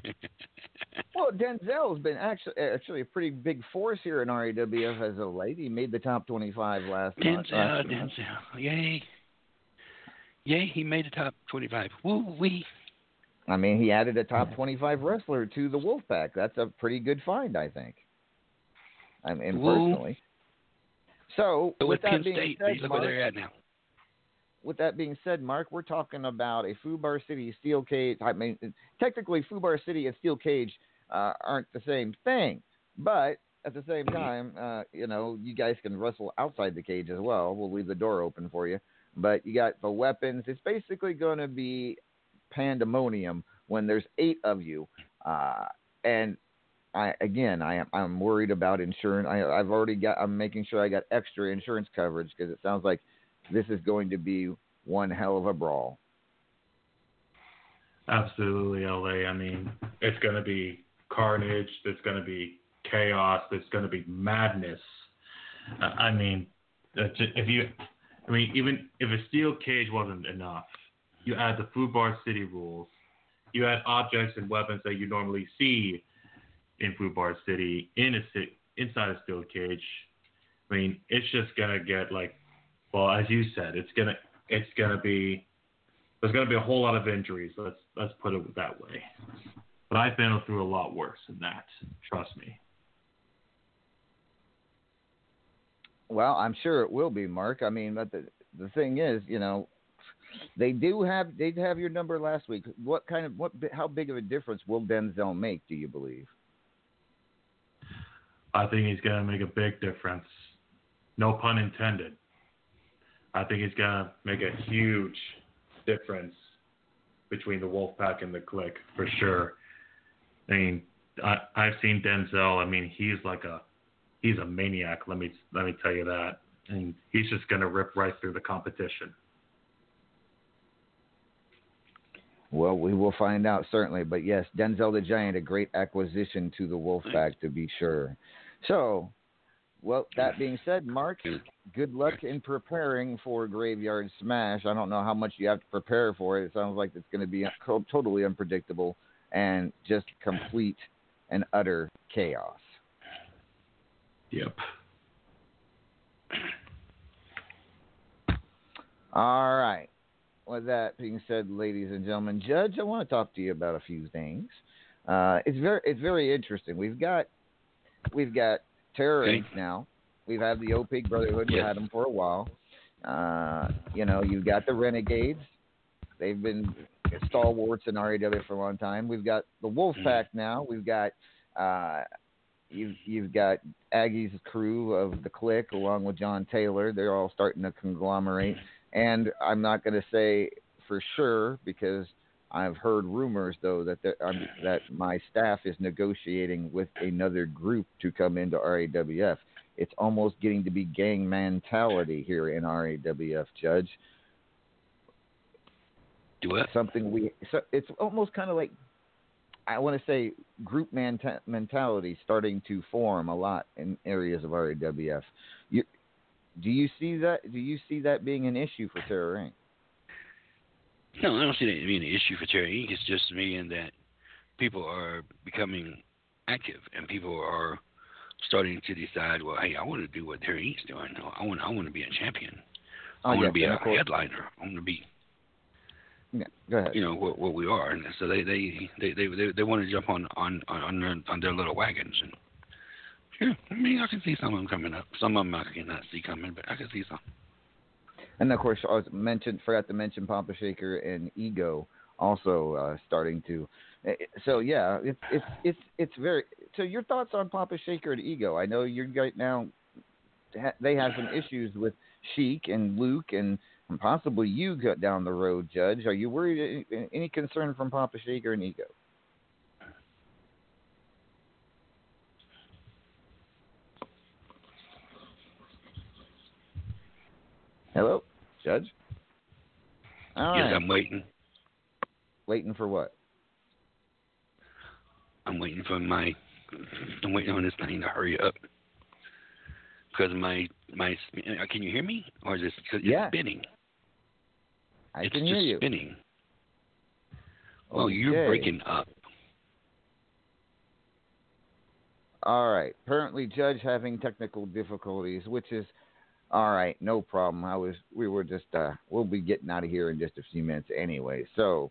Well, Denzel's been actually actually a pretty big force here in RAWF as of late. He made the top 25 last month. Denzel, last. Denzel, yay, yay! He made the top twenty-five. Woo wee! I mean, he added a top 25 wrestler to the Wolfpack. That's a pretty good find, I think. I mean, Woo. personally. So, with with that Penn being State, said, look Mark, where they're at now. with that being said, Mark, we're talking about a Fubar City Steel Cage. I mean, technically, Fubar City and Steel Cage uh, aren't the same thing, but at the same time, uh, you know, you guys can wrestle outside the cage as well. We'll leave the door open for you, but you got the weapons. It's basically going to be pandemonium when there's eight of you, uh, and I again, I am I'm worried about insurance. I, I've already got. I'm making sure I got extra insurance coverage because it sounds like this is going to be one hell of a brawl. Absolutely, LA. I mean, it's going to be carnage. There's going to be chaos. There's going to be madness. Uh, I mean, if you, I mean, even if a steel cage wasn't enough, you add the Fubar city rules. You add objects and weapons that you normally see in Fubar city in a inside a steel cage. I mean, it's just gonna get like, well, as you said, it's gonna it's gonna be there's to be a whole lot of injuries. Let's let's put it that way. But I've been through a lot worse than that. Trust me. Well, I'm sure it will be, Mark. I mean, but the the thing is, you know, they do have they have your number last week. What kind of what how big of a difference will Denzel make? Do you believe? I think he's going to make a big difference. No pun intended. I think he's going to make a huge difference between the Wolfpack and the Click for sure. I mean, I, I've seen Denzel. I mean, he's like a he's a maniac. Let me let me tell you that. And he's just going to rip right through the competition. Well, we will find out certainly. But yes, Denzel the Giant, a great acquisition to the Wolfpack to be sure. So, well, that being said, Mark, good luck in preparing for Graveyard Smash. I don't know how much you have to prepare for it. It sounds like it's going to be totally unpredictable and just complete and utter chaos. Yep. All right. With that being said, ladies and gentlemen, Judge, I want to talk to you about a few things. Uh, it's very it's very interesting. We've got we've got Terror Okay. Now. We've had the OPIG Brotherhood. We've had them for a while. Uh, you know, you've got the Renegades. They've been stalwarts in RAW for a long time. We've got the Wolfpack now. We've got uh, you've you've got Aggie's crew of the Click along with John Taylor. They're all starting to conglomerate. And I'm not going to say for sure because I've heard rumors though that there, um, that my staff is negotiating with another group to come into RAWF. It's almost getting to be gang mentality here in RAWF, Judge. Do what? Something we so it's almost kind of like I want to say group menta- mentality starting to form a lot in areas of RAWF. Do you see that? Do you see that being an issue for Terror Inc.? No, I don't see that being an issue for Terror Inc. It's just me in that people are becoming active and people are starting to decide, well, hey, I want to do what Terror Inc.'s doing. I want, I want to be a champion. Oh, I want yes, to be a headliner. I want to be, Yeah, go ahead. you know, what, what we are. And so they, they, they, they, they, they want to jump on, on, on, on their, on their little wagons. And yeah, I mean, I can see some of them coming up. Some of them I cannot see coming, but I can see some. And of course, I was mentioned forgot to mention Papa Shaker and Ego also uh, starting to. eh, So yeah, it's it's it's very. So your thoughts on Papa Shaker and Ego? I know you're right now. They have some issues with Sheik and Luke and, and possibly you down the road, Judge. Are you worried? Any, any concern from Papa Sheik or Nico? Hello, Judge. All yes, right. I'm waiting. Waiting for what? I'm waiting for my. I'm waiting on this thing to hurry up. Because my my uh, can you hear me or is it cause it's Yeah. spinning? I it's can just hear you. spinning. Oh, you're breaking up. All right. Currently, Judge having technical difficulties, which is all right. No problem. I was. We were just. Uh, we'll be getting out of here in just a few minutes anyway. So,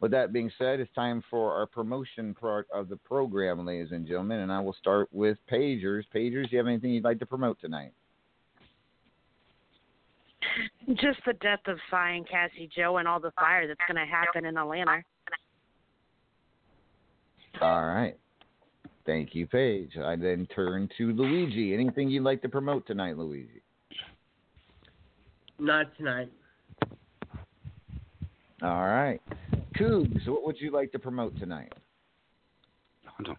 with that being said, it's time for our promotion part of the program, ladies and gentlemen, and I will start with Pagers. Pagers, do you have anything you'd like to promote tonight? Just the death of Psy and Cassie Joe and all the fire that's going to happen in Atlanta. All right. Thank you, Paige. I then turn to Luigi. Anything you'd like to promote tonight, Luigi? Not tonight. All right. Cougs, what would you like to promote tonight? Hold on.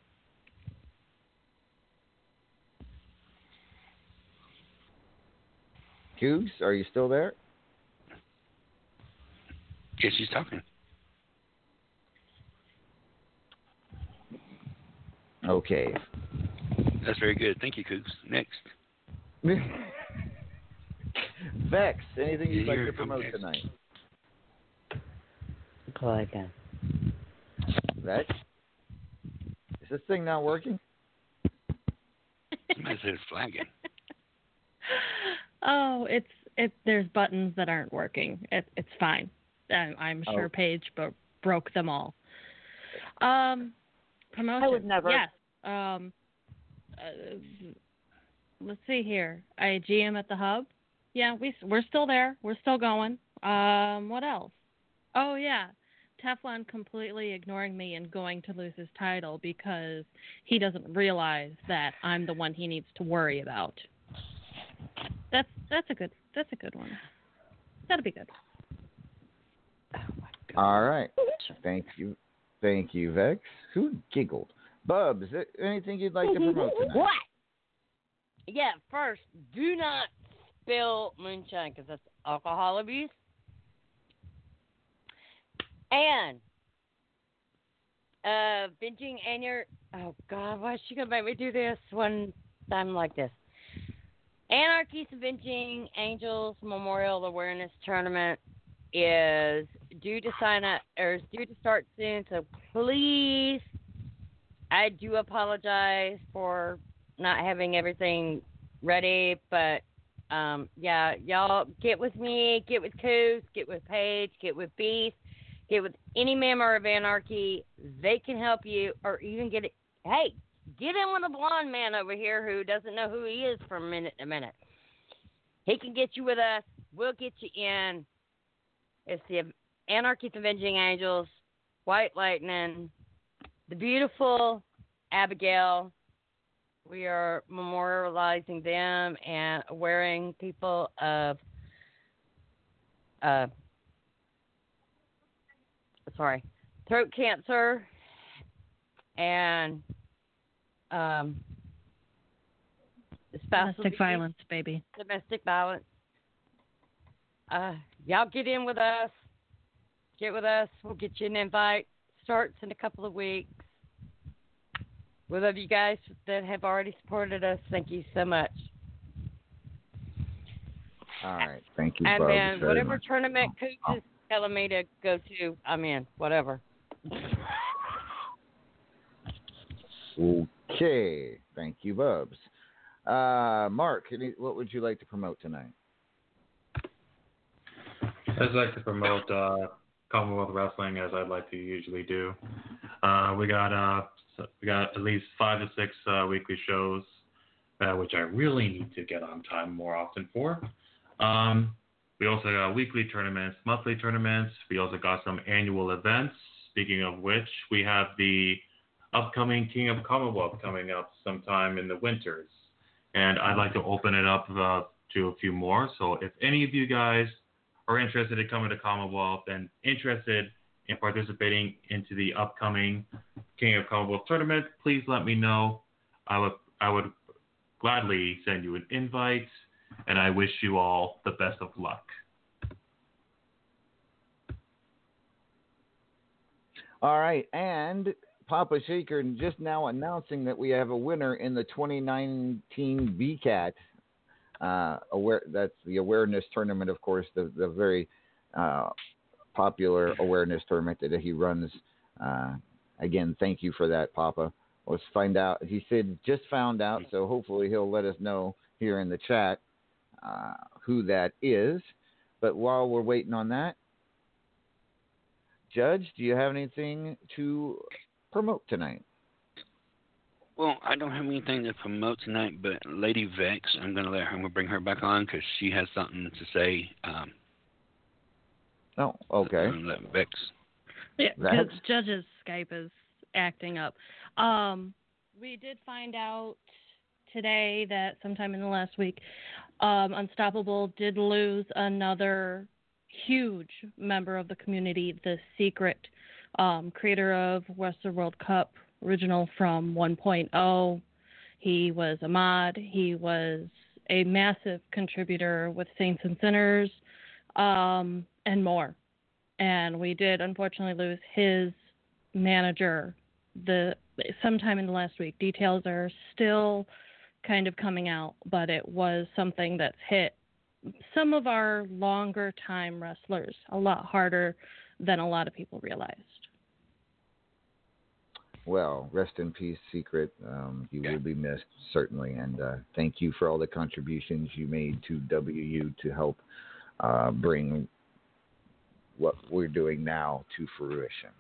Cougs, are you still there? Yes, she's talking. Okay. That's very good. Thank you, Coops. Next. Vex, anything you'd like to promote tonight? Go ahead. Vex? Is this thing not working? Somebody said it's flagging. Oh, it's it. There's buttons that aren't working. It, it's fine. I'm, I'm sure Oh. Paige bo- broke them all. Um, promotion. I would never. Yes. Um, uh, let's see here. I GM at the hub. Yeah, we we're still there. We're still going. Um, what else? Oh yeah, Teflon completely ignoring me and going to lose his title because he doesn't realize that I'm the one he needs to worry about. That's that's a good that's a good one. That'll be good. All right. Thank you. Thank you, Vex. Who giggled? Bubs, is there anything you'd like to promote tonight? What? Yeah, first, do not spill moonshine because that's alcohol abuse. And uh, binging and your oh god, why is she gonna make me do this one time like this? Anarchy's Avenging Angels Memorial Awareness Tournament is due to sign up or is due to start soon. So please, I do apologize for not having everything ready, but um, yeah, y'all get with me, get with Coos, get with Paige, get with Beast, get with any member of Anarchy. They can help you, or even get it. Hey, get in with a blonde man over here who doesn't know who he is from minute to minute. He can get you with us. We'll get you in. It's the Anarchy Avenging Angels, White Lightning, the beautiful Abigail. We are memorializing them and wearing people of uh sorry, throat cancer and um Domestic violence, baby. domestic violence. Uh, y'all get in with us. Get with us. We'll get you an invite. Starts in a couple of weeks. We love you guys that have already supported us. Thank you so much. All right. Thank you, and then whatever much. tournament Coach is telling me to go to, I'm in. Whatever. Okay. Thank you, Bubs. Uh, Mark, any, what would you like to promote tonight? I'd like to promote uh, Commonwealth Wrestling as I'd like to usually do. Uh, we got uh, so- we got at least five to six uh, weekly shows, uh, which I really need to get on time more often for. Um, we also got weekly tournaments, monthly tournaments. We also got some annual events. Speaking of which, we have the upcoming King of Commonwealth coming up sometime in the winters, and I'd like to open it up uh, to a few more. So if any of you guys are interested in coming to Commonwealth and interested in participating into the upcoming King of Commonwealth tournament, please let me know. I would I would gladly send you an invite, and I wish you all the best of luck. All right, and Papa Shaker just now announcing that we have a winner in the 2019 BCAT. Uh, aware that's the awareness tournament, of course, the the very uh, popular awareness tournament that he runs. Uh, again, thank you for that, Papa. Let's find out. He said just found out, so hopefully he'll let us know here in the chat uh, who that is. But while we're waiting on that, Judge, do you have anything to promote tonight? Well, I don't have anything to promote tonight, but Lady Vex, I'm gonna let her. I'm gonna bring her back on because she has something to say. Um, Oh, okay. I'm gonna let Vex. Yeah, because Judge's Skype is acting up. Um, we did find out today that sometime in the last week, um, Unstoppable did lose another huge member of the community, the secret um, creator of Western World Cup original from 1.0. He was a mod. He was a massive contributor with Saints and Sinners um, and more. And we did unfortunately lose his manager the sometime in the last week. Details are still kind of coming out, but it was something that's hit some of our longer time wrestlers a lot harder than a lot of people realized. Well, rest in peace, Secret. Um, you will be missed, certainly. And uh, thank you for all the contributions you made to WU to help uh, bring what we're doing now to fruition.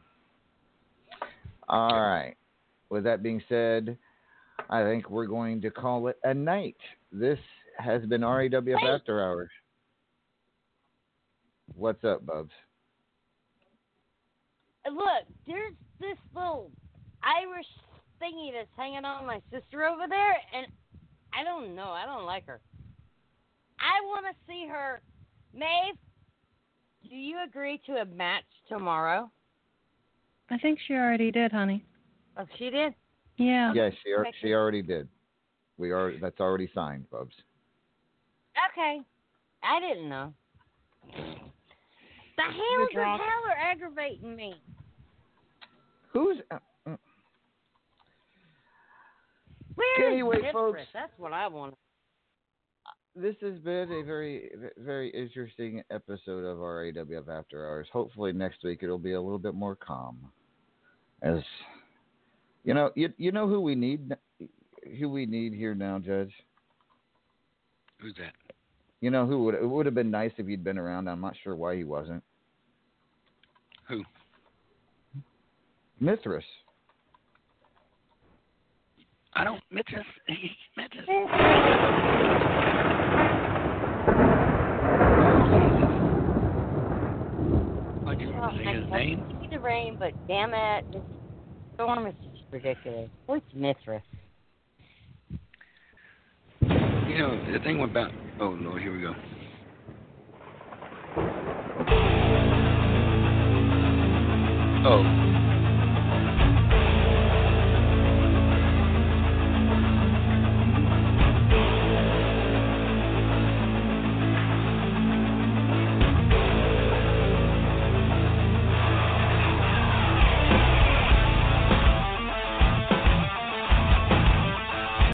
All right. With that being said, I think we're going to call it a night. This has been RAWF After Hours. What's up, Bubs? Look, there's this little Irish thingy that's hanging on my sister over there, and I don't know. I don't like her. I want to see her. Maeve, do you agree to a match tomorrow? I think she already did, honey. Oh, she did? Yeah. Yes, she, al- she already did. We are that's already signed, Bubs. Okay. I didn't know. The hounds of hell are aggravating me. Who's uh, uh, Where is Anyway, Mistress? folks. That's what I want. This has been a very very interesting episode of RAWF After Hours. Hopefully next week it'll be a little bit more calm. As you know, you you know who we need who we need here now, Judge. Who's that? You know who would it would have been nice if he'd been around. I'm not sure why he wasn't. Who? Mithras. I don't. Mitchell. Mitchell. I just Say I see the rain, but damn it, this storm is just ridiculous. What's Mithras? You know the thing about. Oh Lord, here we go. Oh,